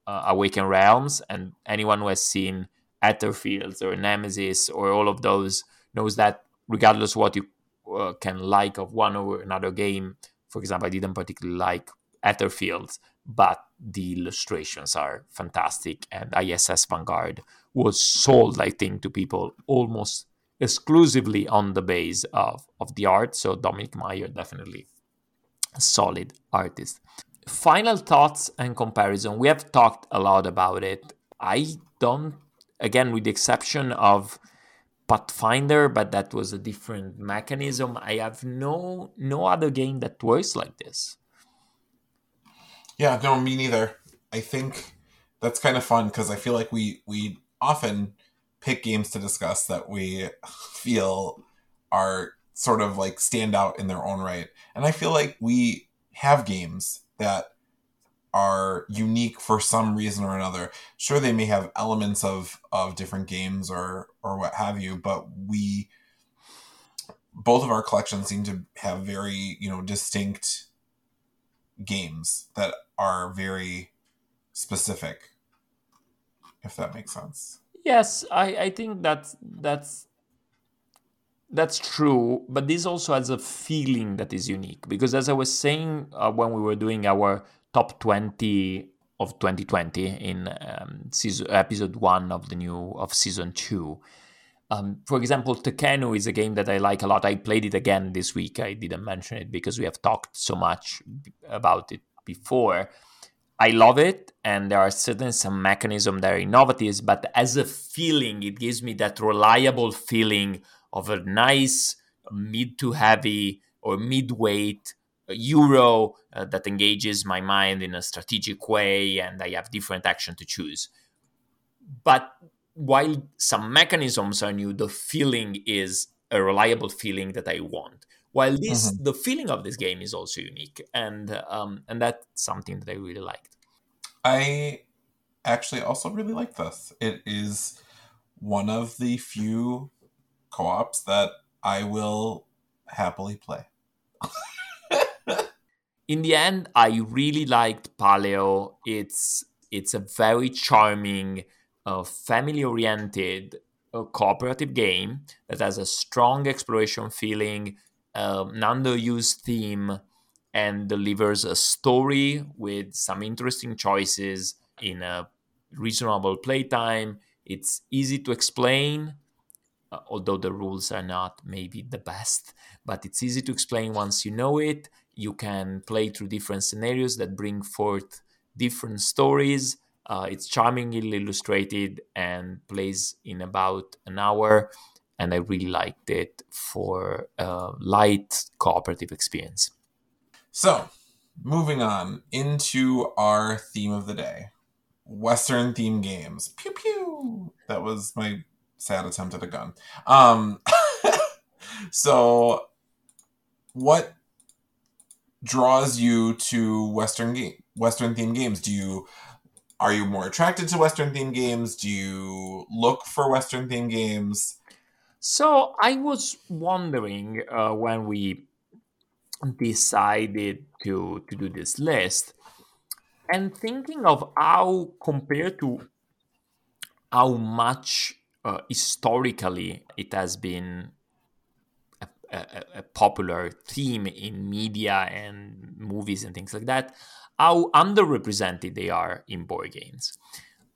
uh, Awaken Realms, and anyone who has seen Etherfields or Nemesis or all of those knows that regardless what you uh, can like of one or another game, for example, I didn't particularly like Etherfields, but the illustrations are fantastic, and ISS Vanguard was sold, I think, to people almost exclusively on the base of, of the art. So Dominik Mayer definitely solid artist. Final thoughts and comparison. We have talked a lot about it. I don't, again, with the exception of Pathfinder, but that was a different mechanism. I have no no other game that works like this. Yeah, no, me neither. I think that's kind of fun because I feel like we we often pick games to discuss that we feel are sort of like stand out in their own right. And I feel like we have games that are unique for some reason or another. Sure, they may have elements of of different games or or what have you, but we both of our collections seem to have very you know distinct games that are very specific. If that makes sense. Yes, I I think that's that's that's true, but this also has a feeling that is unique because, as I was saying uh, when we were doing our top 20 of 2020 in um, season, episode one of the new of season two. Um, for example, Tekhenu is a game that I like a lot. I played it again this week. I didn't mention it because we have talked so much about it before. I love it, and there are certainly some mechanisms that are innovative, but as a feeling, it gives me that reliable feeling of a nice mid to heavy or mid weight euro uh, that engages my mind in a strategic way and I have different action to choose. But while some mechanisms are new, the feeling is a reliable feeling that I want. While this, mm-hmm. the feeling of this game is also unique, and um, and that's something that I really liked. I actually also really like this. It is one of the few co-ops that I will happily play. in the end, I really liked Paleo. It's it's a very charming, uh, family-oriented uh, cooperative game that has a strong exploration feeling, um, underused theme, and delivers a story with some interesting choices in a reasonable playtime. It's easy to explain, uh, although the rules are not maybe the best, but it's easy to explain once you know it you can play through different scenarios that bring forth different stories. Uh, it's charmingly illustrated and plays in about an hour. And I really liked it for a light cooperative experience. So, moving on into our theme of the day Western theme games. Pew pew. That was my sad attempt at a gun. Um, so, what draws you to Western game Western themed games? Do you are you more attracted to Western themed games? Do you look for Western themed games? So I was wondering uh, when we decided to to do this list, and thinking of how compared to how much uh, historically it has been a, a, popular theme in media and movies and things like that, how underrepresented they are in board games.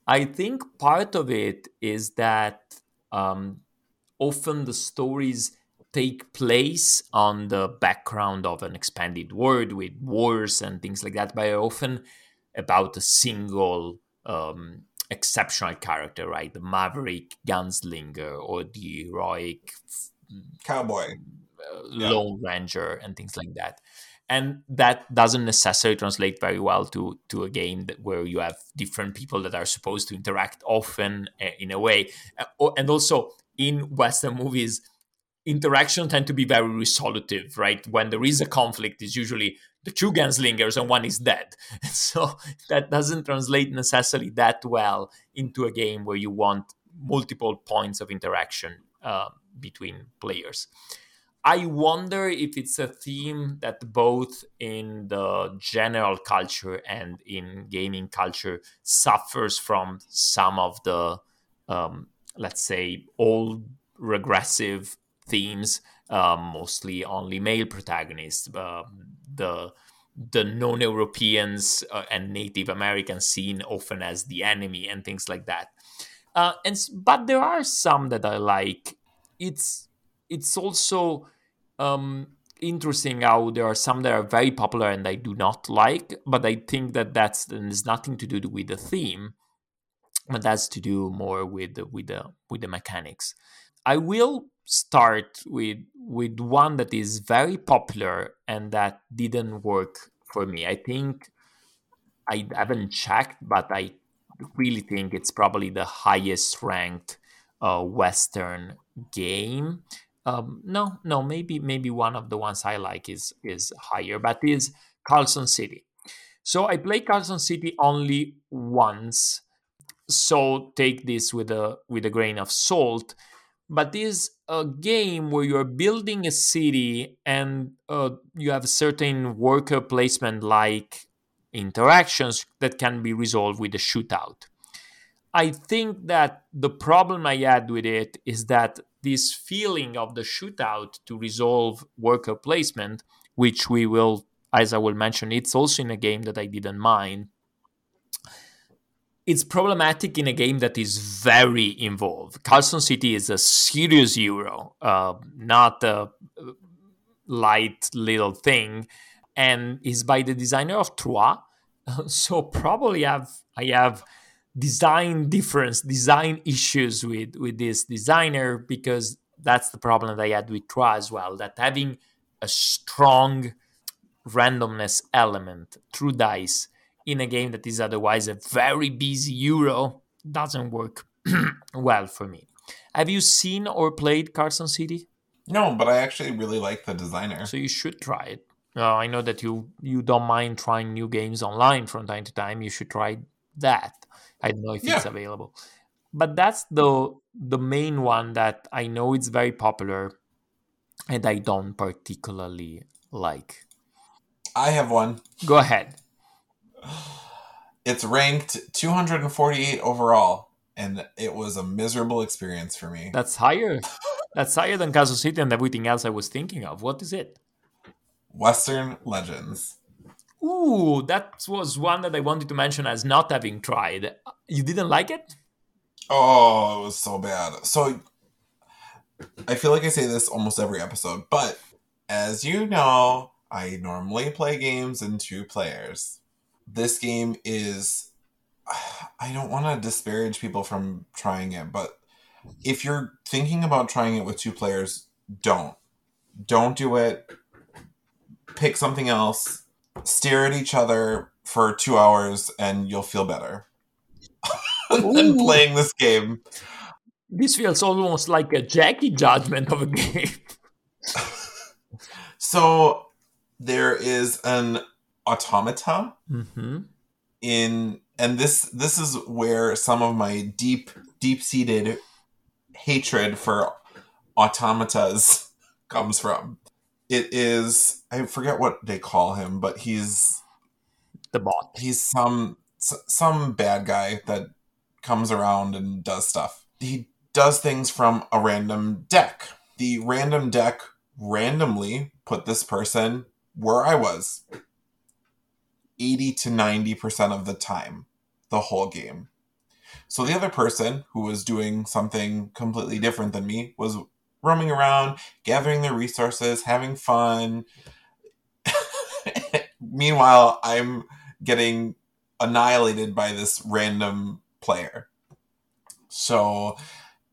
I think part of it is that um, often the stories take place on the background of an expanded world with wars and things like that, but often about a single um, exceptional character, right? The maverick gunslinger or the heroic cowboy yeah. lone ranger and things like that. And that doesn't necessarily translate very well to to a game that, where you have different people that are supposed to interact often uh, in a way. Uh, and also in western movies interaction tend to be very resolutive right? When there is a conflict it's usually the two gunslingers and one is dead. So that doesn't translate necessarily that well into a game where you want multiple points of interaction uh, between players I wonder if it's a theme that both in the general culture and in gaming culture suffers from some of the, um, let's say, old regressive themes, um, mostly only male protagonists. Uh, the the non-Europeans uh, and Native Americans seen often as the enemy and things like that. Uh, and but there are some that I like. It's it's also um, interesting how there are some that are very popular and I do not like, but I think that that's there's nothing to do with the theme, but that's to do more with the, with the with the mechanics. I will start with with one that is very popular and that didn't work for me. I think I haven't checked, but I really think it's probably the highest ranked uh, Western game Um, no, no, maybe maybe one of the ones I like is is higher, but is Carson City. So I play Carson City only once. So take this with a with a grain of salt. But this a game where you're building a city and uh, you have certain worker placement like interactions that can be resolved with a shootout. I think that the problem I had with it is that this feeling of the shootout to resolve worker placement, which we will, as I will mention, it's also in a game that I didn't mind. It's problematic in a game that is very involved. Carson City is a serious euro, uh, not a light little thing, and is by the designer of Troyes. So probably have I have design difference, design issues with with this designer because that's the problem that I had with Troyes as well. That having a strong randomness element through dice in a game that is otherwise a very busy Euro doesn't work well for me. Have you seen or played Carson City? No, but I actually really like the designer. So you should try it. Uh, I know that you you don't mind trying new games online from time to time. You should try that. I don't know if yeah. it's available. But that's the the main one that I know it's very popular and I don't particularly like. I have one. Go ahead. It's ranked 248 overall, and it was a miserable experience for me. That's higher. That's higher than Carson City and everything else I was thinking of. What is it? Western Legends. Ooh, that was one that I wanted to mention as not having tried. You didn't like it? Oh, it was so bad. So I feel like I say this almost every episode, but as you know, I normally play games in two players. This game is I don't want to disparage people from trying it, but if you're thinking about trying it with two players, don't. Don't do it. Pick something else stare at each other for two hours and you'll feel better than playing this game. This feels almost like a Jackie judgment of a game. so there is an automata mm-hmm. in and this this is where some of my deep deep seated hatred for automatas comes from it is I forget what they call him, but he's the bot. He's some some bad guy that comes around and does stuff. He does things from a random deck. The random deck randomly put this person where I was 80 to 90% of the time, the whole game. So the other person who was doing something completely different than me was roaming around, gathering their resources, having fun. Meanwhile, I'm getting annihilated by this random player. So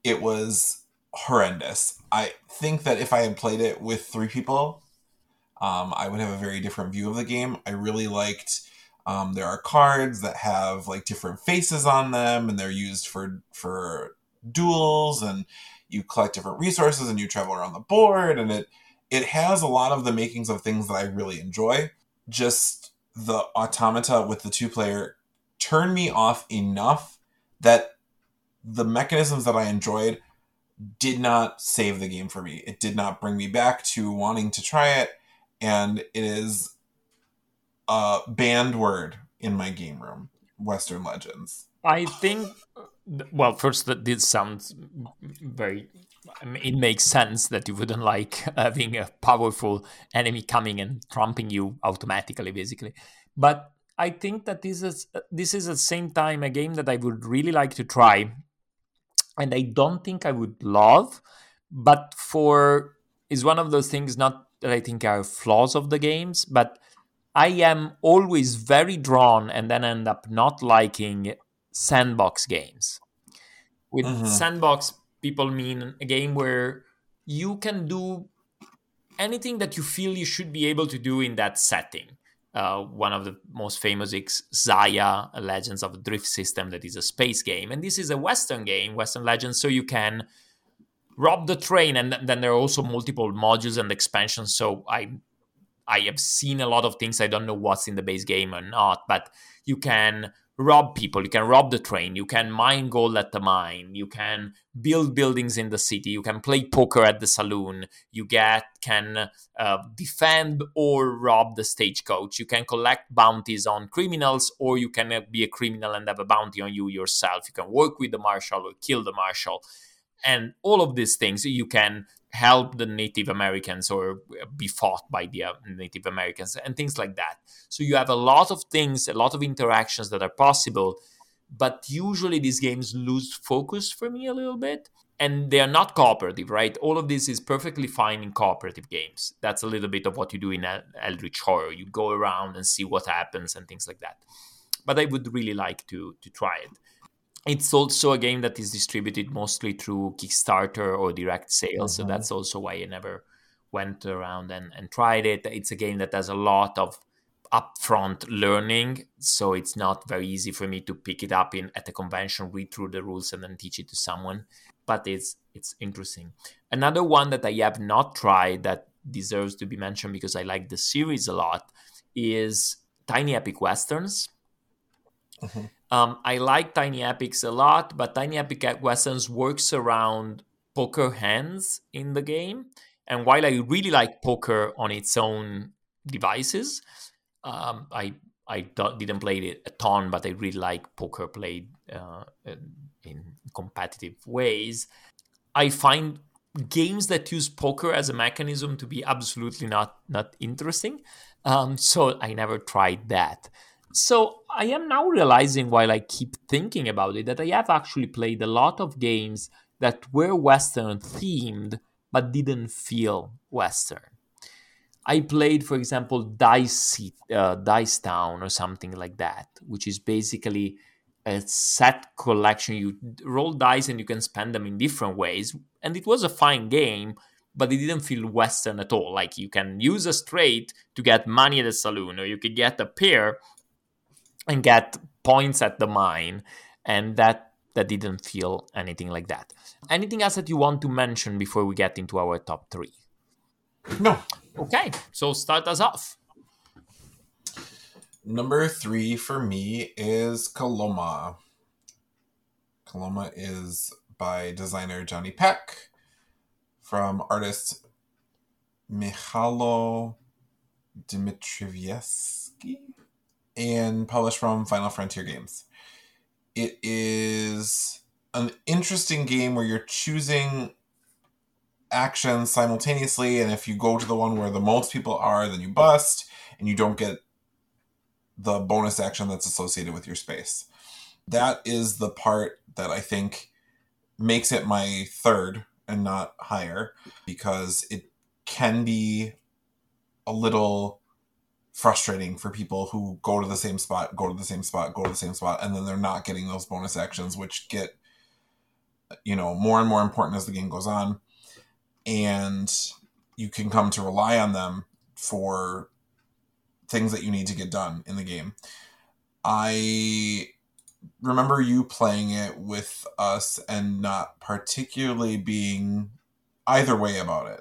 it was horrendous. I think that if I had played it with three people, um, I would have a very different view of the game. I really liked. Um, there are cards that have like different faces on them, and they're used for for duels, and you collect different resources and you travel around the board and it it has a lot of the makings of things that I really enjoy. Just the automata with the two player turned me off enough that the mechanisms that I enjoyed did not save the game for me. It did not bring me back to wanting to try it, and it is a banned word in my game room. Western Legends. I think well, first, that did sound very. It makes sense that you wouldn't like having a powerful enemy coming and trumping you automatically, basically. But I think that this is this is at the same time a game that I would really like to try, and I don't think I would love, but for is one of those things not that I think are flaws of the games, but I am always very drawn and then end up not liking sandbox games. With mm-hmm. sandbox, people mean a game where you can do anything that you feel you should be able to do in that setting. Uh, one of the most famous is Xia, Legends of the Drift System, that is a space game. And this is a Western game, Western Legends, so you can rob the train, and then there are also multiple modules and expansions. So I I have seen a lot of things. I don't know what's in the base game or not, but you can rob people, you can rob the train, you can mine gold at the mine, you can build buildings in the city, you can play poker at the saloon, you get can uh, defend or rob the stagecoach, you can collect bounties on criminals, or you can uh, be a criminal and have a bounty on you yourself. You can work with the marshal or kill the marshal. And all of these things you can help the Native Americans or be fought by the uh, Native Americans and things like that. So you have a lot of things, a lot of interactions that are possible, but usually these games lose focus for me a little bit. And they are not cooperative, right? All of this is perfectly fine in cooperative games. That's a little bit of what you do in Eldritch Horror. You go around and see what happens and things like that. But I would really like to to try it. It's also a game that is distributed mostly through Kickstarter or direct sales. Mm-hmm. So that's also why I never went around and, and tried it. It's a game that has a lot of upfront learning. So it's not very easy for me to pick it up in at a convention, read through the rules, and then teach it to someone. But it's it's interesting. Another one that I have not tried that deserves to be mentioned because I like the series a lot is Tiny Epic Westerns. Mm-hmm. Um, I like Tiny Epics a lot, but Tiny Epic Westerns works around poker hands in the game. And while I really like poker on its own devices, um, I I didn't play it a ton, but I really like poker played uh, in competitive ways. I find games that use poker as a mechanism to be absolutely not not interesting. Um, so I never tried that. So I am now realizing while I keep thinking about it that I have actually played a lot of games that were Western themed but didn't feel Western. I played, for example, Dice, uh, Dice Town or something like that, which is basically a set collection. You roll dice and you can spend them in different ways. And it was a fine game, but it didn't feel Western at all. Like you can use a straight to get money at a saloon, or you could get a pair and get points at the mine and that that didn't feel anything like that. Anything else that you want to mention before we get into our top three? No. Okay so start us off. Number three for me is coloma coloma is by designer Jonny Pac from artist Mihajlo Dimitrievski and published from Final Frontier Games. It is an interesting game where you're choosing actions simultaneously, and if you go to the one where the most people are, then you bust, and you don't get the bonus action that's associated with your space. That is the part that I think makes it my third and not higher because it can be a little frustrating for people who go to the same spot, go to the same spot, go to the same spot, and then they're not getting those bonus actions, which get you know more and more important as the game goes on, and you can come to rely on them for things that you need to get done in the game. I remember you playing it with us and not particularly being either way about it.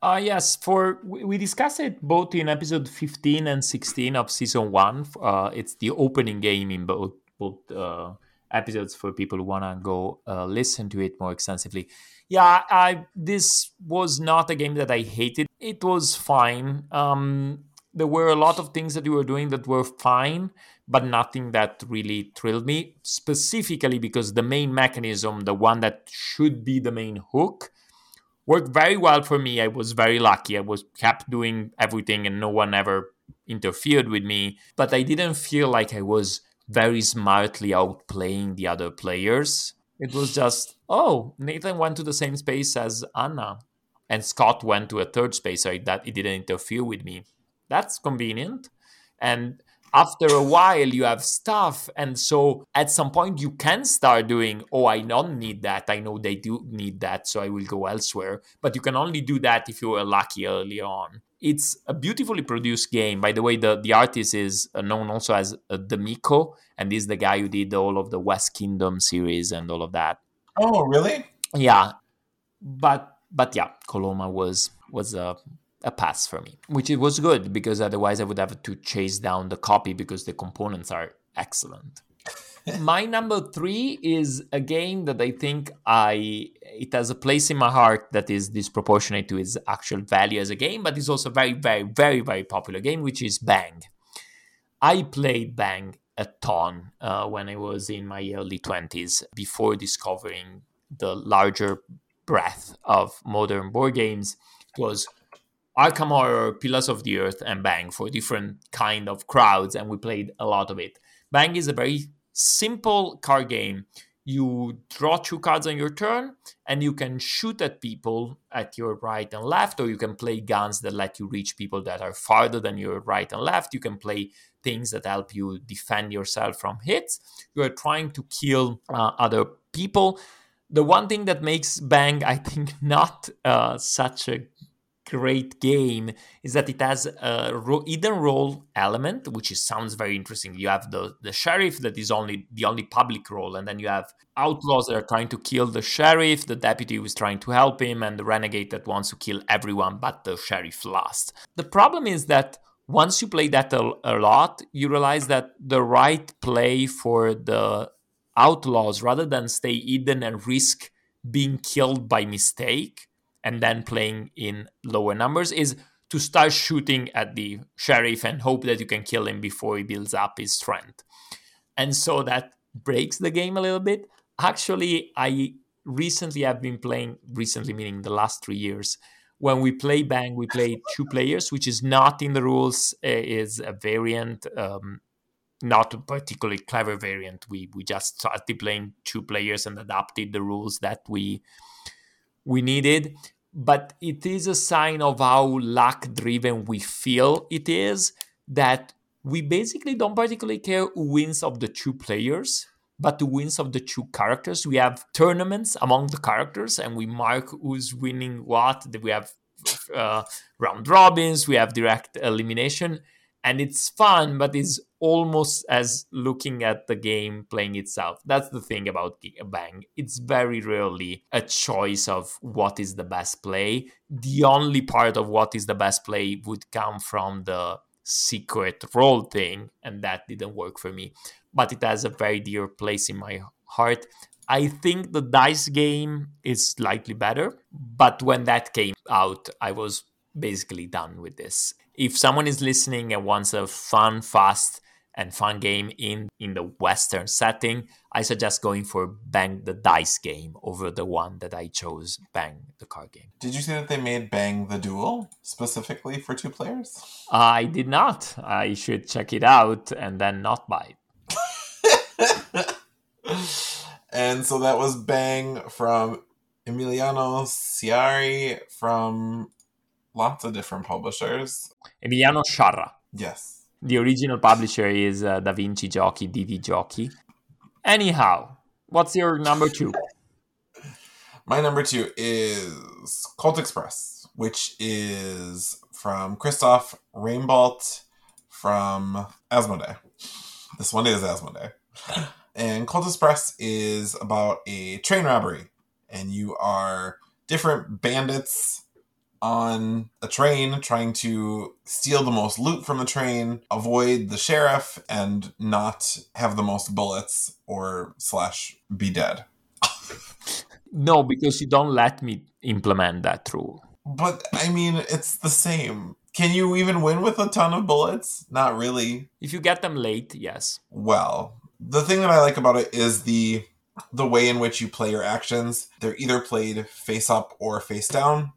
Uh, yes, for we discussed it both in episode 15 and 16 of season one. Uh, it's the opening game in both both uh, episodes for people who want to go uh, listen to it more extensively. Yeah, I this was not a game that I hated. It was fine. Um, there were a lot of things that you were doing that were fine, but nothing that really thrilled me. Specifically because the main mechanism, the one that should be the main hook, worked very well for me. I was very lucky. I was kept doing everything and no one ever interfered with me. But I didn't feel like I was very smartly outplaying the other players. It was just, oh, Nathan went to the same space as Anna. And Scott went to a third space, so that it didn't interfere with me. That's convenient. And after a while you have stuff and so at some point you can start doing oh i don't need that. I know they do need that so i will go elsewhere. But you can only do that if you were lucky early on. It's a beautifully produced game. By the way the, the artist is known also as uh, The Mico and is the guy who did all of the west kingdom series and all of that. Oh really? Yeah. But but yeah, Coloma was was a a pass for me, which it was good because otherwise I would have to chase down the copy because the components are excellent. my number three is a game that I think I it has a place in my heart that is disproportionate to its actual value as a game, but it's also very, very, very, very popular game, which is Bang. I played Bang a ton uh, when I was in my early twenties before discovering the larger breadth of modern board games. It was Arkham Horror, Pillars of the Earth, and Bang for different kind of crowds, and we played a lot of it. Bang is a very simple card game. You draw two cards on your turn, and you can shoot at people at your right and left, or you can play guns that let you reach people that are farther than your right and left. You can play things that help you defend yourself from hits. You are trying to kill uh, other people. The one thing that makes Bang, I think, not uh, such a great game is that it has a ro- hidden role element, which is, sounds very interesting. You have the the sheriff that is only the only public role, and then you have outlaws that are trying to kill the sheriff, the deputy who is trying to help him, and the renegade that wants to kill everyone but the sheriff last. The problem is that once you play that a, a lot, you realize that the right play for the outlaws, rather than stay hidden and risk being killed by mistake, and then playing in lower numbers is to start shooting at the sheriff and hope that you can kill him before he builds up his strength. And so that breaks the game a little bit. Actually, I recently have been playing, recently meaning the last three years, when we play Bang, we play two players, which is not in the rules, eh, is a variant, um, not a particularly clever variant. We we just started playing two players and adapted the rules that we we needed, but it is a sign of how luck driven we feel it is that we basically don't particularly care who wins of the two players but the wins of the two characters. We have tournaments among the characters and we mark who's winning what. We have uh, round robins we have direct elimination and it's fun but it's almost as looking at the game playing itself. That's the thing about Bang. It's very rarely a choice of what is the best play. The only part of what is the best play would come from the secret role thing, and that didn't work for me. But it has a very dear place in my heart. I think the dice game is slightly better, but when that came out, I was basically done with this. If someone is listening and wants a fun, fast, and fun game in in the western setting i suggest going for bang the dice game over the one that i chose bang the card game. Did you see that they made bang the duel specifically for two players? I did not. I should check it out and then not buy it. And so that was bang from emiliano sciarra from lots of different publishers emiliano sciarra yes the original publisher is uh, Da Vinci Giochi, DV Giochi. Anyhow, what's your number two? My number two is Colt Express, which is from Christophe Raimbault from Asmodee. This one is Asmodee. And Colt Express is about a train robbery, and you are different bandits on a train trying to steal the most loot from the train, avoid the sheriff, and not have the most bullets or slash be dead. no, because you don't let me implement that rule. But I mean, it's the same. Can you even win with a ton of bullets? Not really. If you get them late, yes. Well, the thing that I like about it is the the way in which you play your actions. They're either played face up or face down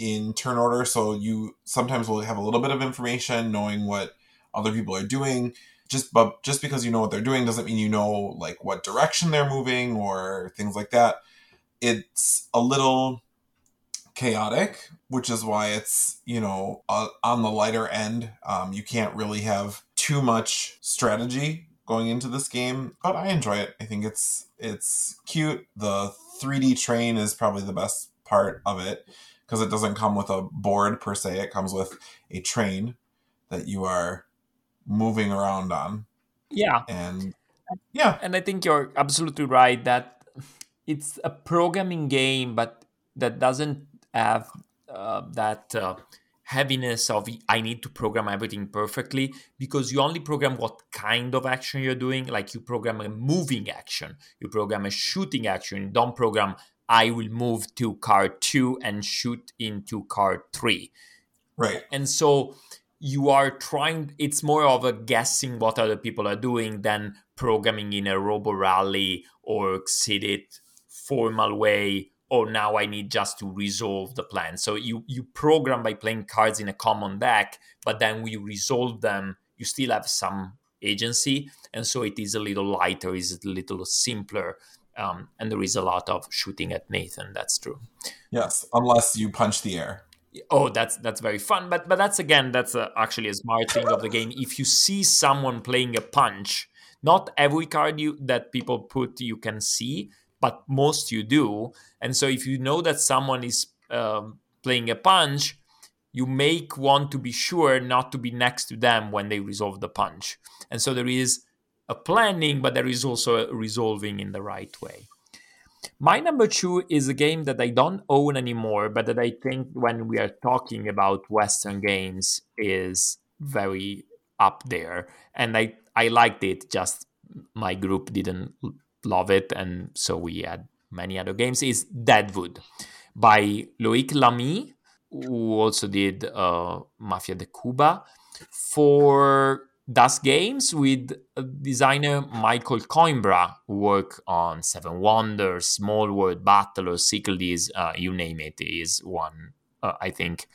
in turn order so you sometimes will have a little bit of information knowing what other people are doing. Just but just because you know what they're doing doesn't mean you know like what direction they're moving or things like that. It's a little chaotic which is why it's you know uh, on the lighter end um, you can't really have too much strategy going into this game but i enjoy it. I think it's it's cute. The 3d train is probably the best part of it because it doesn't come with a board per se. It comes with a train that you are moving around on. Yeah. And yeah. And I think you're absolutely right that it's a programming game, but that doesn't have uh, that uh, heaviness of I need to program everything perfectly because you only program what kind of action you're doing. Like you program a moving action, you program a shooting action. You don't program I will move to card two and shoot into card three. Right. And so you are trying it's more of a guessing what other people are doing than programming in a robo rally or exceeded formal way oh now i need just to resolve the plan so you you program by playing cards in a common deck but then we resolve them you still have some agency and so it is a little lighter is a little simpler um, and there is a lot of shooting at nathan that's true yes unless you punch the air oh that's that's very fun but but that's again that's a, actually a smart thing of the game if you see someone playing a punch not every card you that people put you can see but most you do. And so if you know that someone is um, playing a punch, you make want to be sure not to be next to them when they resolve the punch. And so there is a planning, but there is also a resolving in the right way. My number two is a game that I don't own anymore, but that I think when we are talking about Western games is very up there. And I, I liked it, just my group didn't love it, and so we had many other games. Is Deadwood by Loic Lamy, who also did uh, Mafia de Cuba for Das Games with designer Miguel Coimbra, work on Seven Wonders, Small World, Battle, Cyclades, uh, you name it, is one, uh, I think,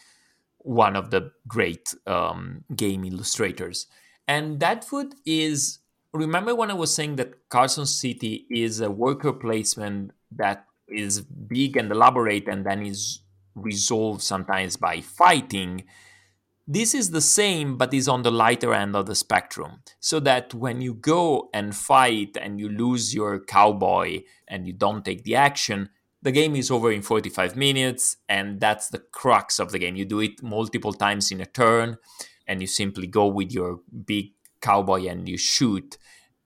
one of the great um, game illustrators. And Deadwood is remember when I was saying that Carson City is a worker placement that is big and elaborate and then is resolved sometimes by fighting? This is the same, but is on the lighter end of the spectrum. So that when you go and fight and you lose your cowboy and you don't take the action, the game is over in 45 minutes, and that's the crux of the game. You do it multiple times in a turn, and you simply go with your big cowboy and you shoot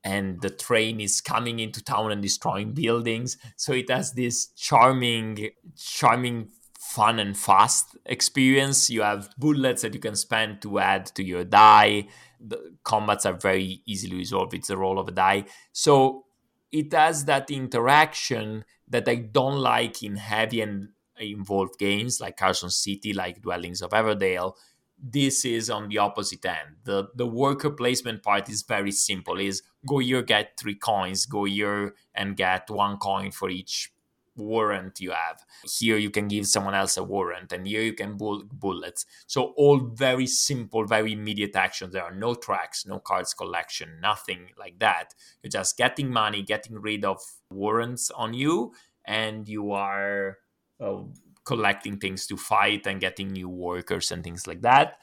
and the train is coming into town and destroying buildings so it has this charming charming fun and fast experience you have bullets that you can spend to add to your die the combats are very easily resolved it's the roll of a die so it has that interaction that i don't like in heavy and involved games like carson city like dwellings of everdale this is on the opposite end. The the worker placement part is very simple. Is go here, get three coins, go here and get one coin for each warrant you have. Here you can give someone else a warrant, and here you can bull bullets. So all very simple, very immediate actions. There are no tracks, no cards collection, nothing like that. You're just getting money, getting rid of warrants on you, and you are uh, collecting things to fight and getting new workers and things like that.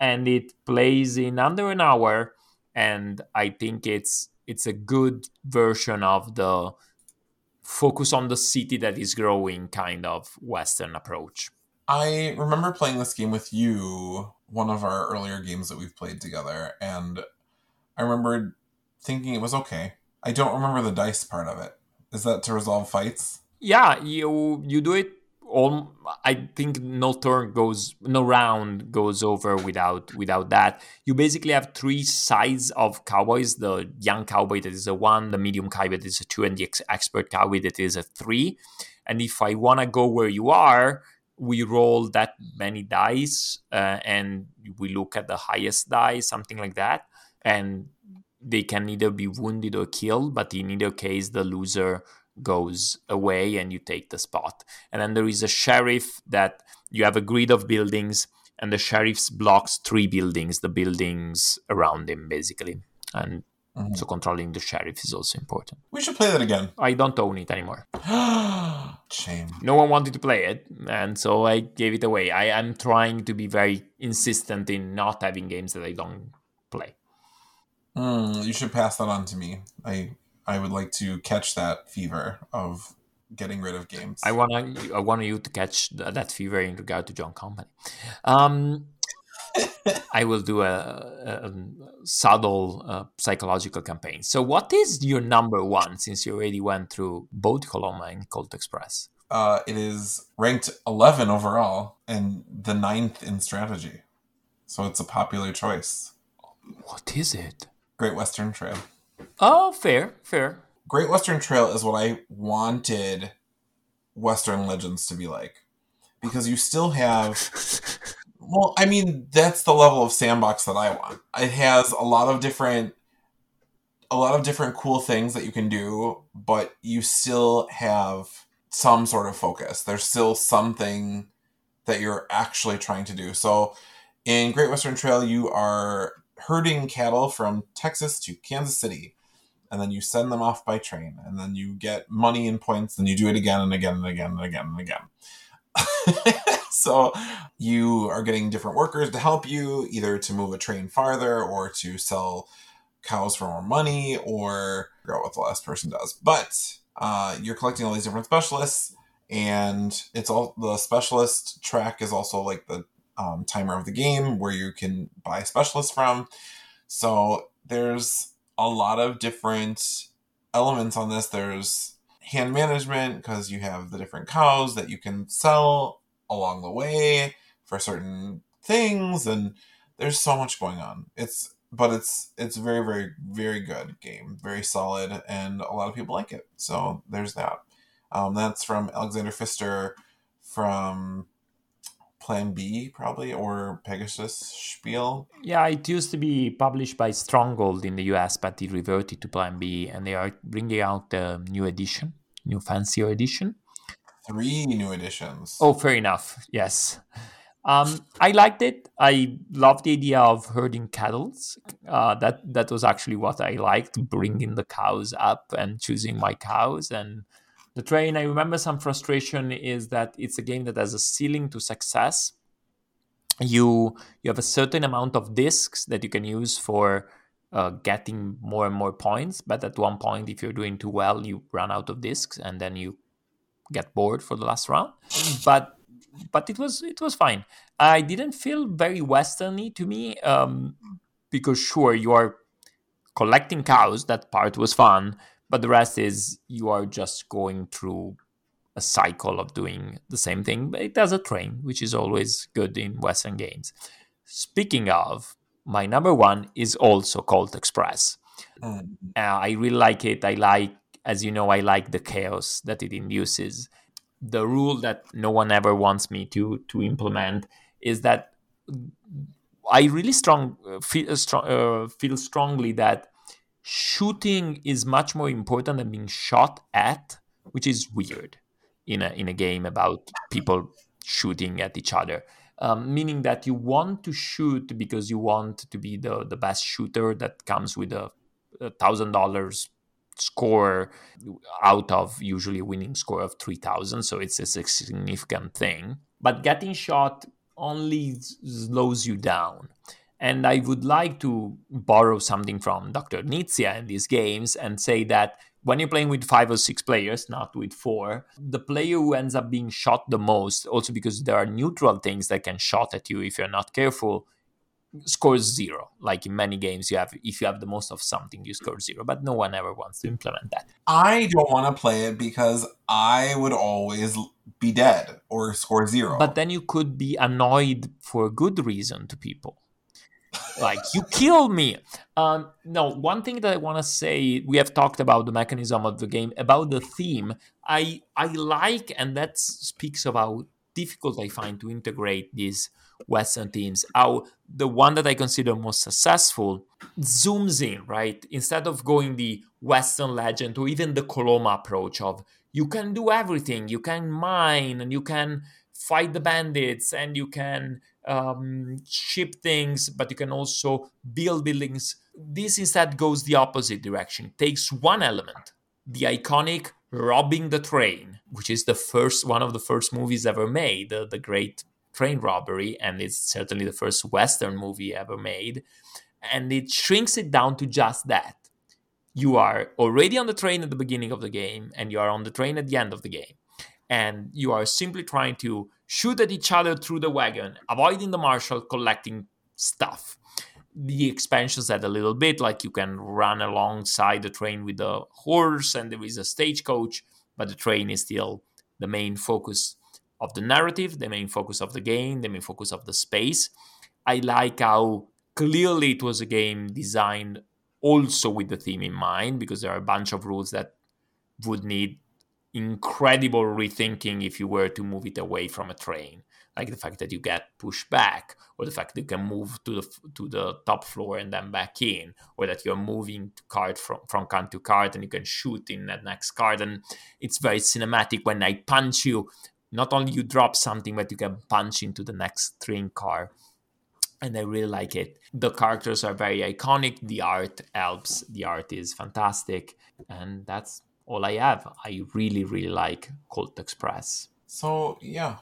And it plays in under an hour, and I think it's it's a good version of the focus on the city that is growing kind of Western approach. I remember playing this game with you, one of our earlier games that we've played together, and I remember thinking it was okay. I don't remember the dice part of it. Is that to resolve fights? Yeah, you you do it all I think no turn goes no round goes over without without that. You basically have three sides of cowboys: the young cowboy that is a one, the medium cowboy that is a two, and the ex- expert cowboy that is a three. And if I want to go where you are, we roll that many dice, uh, and we look at the highest die, something like that, and they can either be wounded or killed. But in either case, the loser goes away and you take the spot. And then there is a sheriff that you have a grid of buildings and the sheriff blocks three buildings, the buildings around him basically. And mm-hmm. so controlling the sheriff is also important. We should play that again. I don't own it anymore. Shame. No one wanted to play it, and so I gave it away. I am trying to be very insistent in not having games that I don't play. Mm, you should pass that on to me. I I would like to catch that fever of getting rid of games. I want I want you to catch that fever in regard to John Company. Um, I will do a, a subtle uh, psychological campaign. So, what is your number one? Since you already went through both Coloma and Colt Express. Uh, it is ranked 11 overall and the ninth in strategy. So it's a popular choice. What is it? Great Western Trail. Oh, fair, fair. Great Western Trail is what I wanted Western Legends to be like. Because you still have. Well, I mean, that's the level of sandbox that I want. It has a lot of different. A lot of different cool things that you can do, but you still have some sort of focus. There's still something that you're actually trying to do. So in Great Western Trail, you are herding cattle from Texas to Kansas City, and then you send them off by train, and then you get money and points, and you do it again and again and again and again and again. so you are getting different workers to help you, either to move a train farther or to sell cows for more money, or figure out what the last person does. But uh, you're collecting all these different specialists, and it's all the specialist track is also like the um, timer of the game where you can buy specialists from. So there's a lot of different elements on this. There's hand management because you have the different cows that you can sell along the way for certain things and there's so much going on. It's but it's it's very very very good game, very solid and a lot of people like it. So there's that. Um, that's from Alexander Pfister from Plan B, probably, or Pegasus Spiel. Yeah, it used to be published by Stronghold in the US, but it reverted to Plan B, and they are bringing out the new edition, new fancier edition. Three new editions. Oh, fair enough. Yes. Um, I liked it. I love the idea of herding cattle. Uh, that that was actually what I liked, bringing the cows up and choosing my cows and the train i remember some frustration is that it's a game that has a ceiling to success. You you have a certain amount of discs that you can use for uh, getting more and more points but at one point if you're doing too well you run out of discs and then you get bored for the last round. But but it was it was fine. I didn't feel very westerny to me um, because sure you are collecting cows. That part was fun but the rest is you are just going through a cycle of doing the same thing but it does a train which is always good in western games. Speaking of my number one is also colt express. Mm. uh, i really like it. I like as you know i like the chaos that it induces. The rule that no one ever wants me to to implement is that i really strong feel, uh, strong, uh, feel strongly that shooting is much more important than being shot at, which is weird in a in a game about people shooting at each other. Um, meaning that you want to shoot because you want to be the, the best shooter that comes with a thousand dollars score out of usually winning score of 3000 so it's a significant thing but getting shot only slows you down and I would like to borrow something from Dr. Knizia in these games and say that when you're playing with five or six players, not with four, the player who ends up being shot the most, also because there are neutral things that can shot at you if you're not careful, scores zero. Like in many games, you have if you have the most of something, you score zero. But no one ever wants to implement that. I don't want to play it because I would always be dead or score zero. But then you could be annoyed for a good reason to people like you kill me. Um, no one thing that i want to say we have talked about the mechanism of the game about the theme. I i like and that speaks about difficult i find to integrate these western themes. How the one that i consider most successful zooms in right? Instead of going the western legend or even the coloma approach of you can do everything. You can mine and you can fight the bandits and you can um, ship things, but you can also build buildings. This instead goes the opposite direction. It takes one element, the iconic robbing the train, which is the first one of the first movies ever made, the, the great train robbery, and it's certainly the first Western movie ever made. And it shrinks it down to just that. You are already on the train at the beginning of the game, and you are on the train at the end of the game. And you are simply trying to shoot at each other through the wagon, avoiding the marshal, collecting stuff. The expansions add a little bit, like you can run alongside the train with the horse, and there is a stagecoach, but the train is still the main focus of the narrative, the main focus of the game, the main focus of the space. I like how clearly it was a game designed also with the theme in mind because there are a bunch of rules that would need incredible rethinking if you were to move it away from a train like the fact that you get pushed back or the fact that you can move to the to the top floor and then back in or that you're moving card from from card to card and you can shoot in that next card and it's very cinematic when i punch you not only you drop something but you can punch into the next train car and I really like it. The characters are very iconic. The art helps. The art is fantastic, and that's all I have. I really, really like Colt Express. So yeah,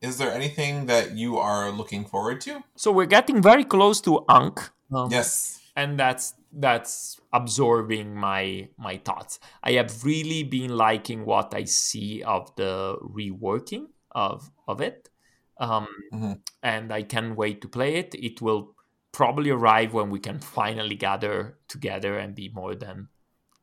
is there anything that you are looking forward to? So we're getting very close to Ankh. Um, yes, and that's that's absorbing my my thoughts. I have really been liking what I see of the reworking of of it um, mm-hmm. and I can't wait to play it. It will probably arrive when we can finally gather together and be more than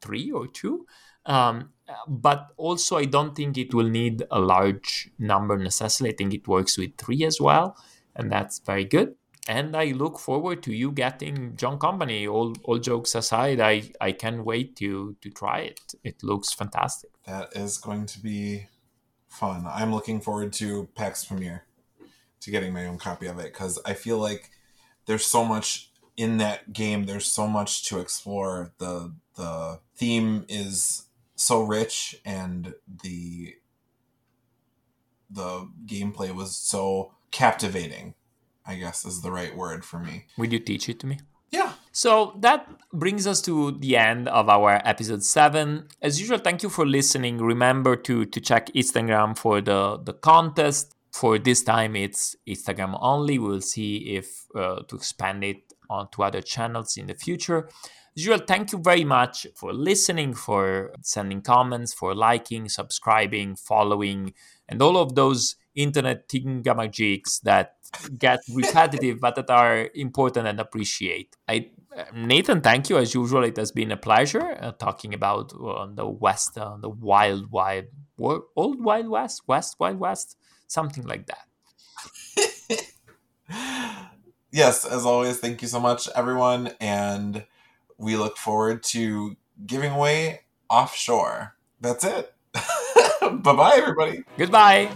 three or two. Um, but also, I don't think it will need a large number necessarily. I think it works with three as well, and that's very good. And I look forward to you getting John Company. All all jokes aside, I I can't wait to to try it. It looks fantastic. That is going to be fun. I'm looking forward to Pax Pamir to getting my own copy of it because I feel like there's so much in that game. There's so much to explore. the The theme is so rich, and the the gameplay was so captivating. I guess is the right word for me. Would you teach it to me? Yeah. So that brings us to the end of our episode seven. As usual, thank you for listening. Remember to to check Instagram for the the contest for this time it's instagram only we'll see if uh, to expand it onto other channels in the future usual thank you very much for listening for sending comments for liking subscribing following and all of those internet thingamajigs that get repetitive but that are important and appreciate i nathan thank you as usual it has been a pleasure uh, talking about uh, the west uh, the wild wild old wild west west wild west something like that. yes, as always, thank you so much, everyone. And we look forward to giving away offshore. That's it. bye bye, everybody. Goodbye.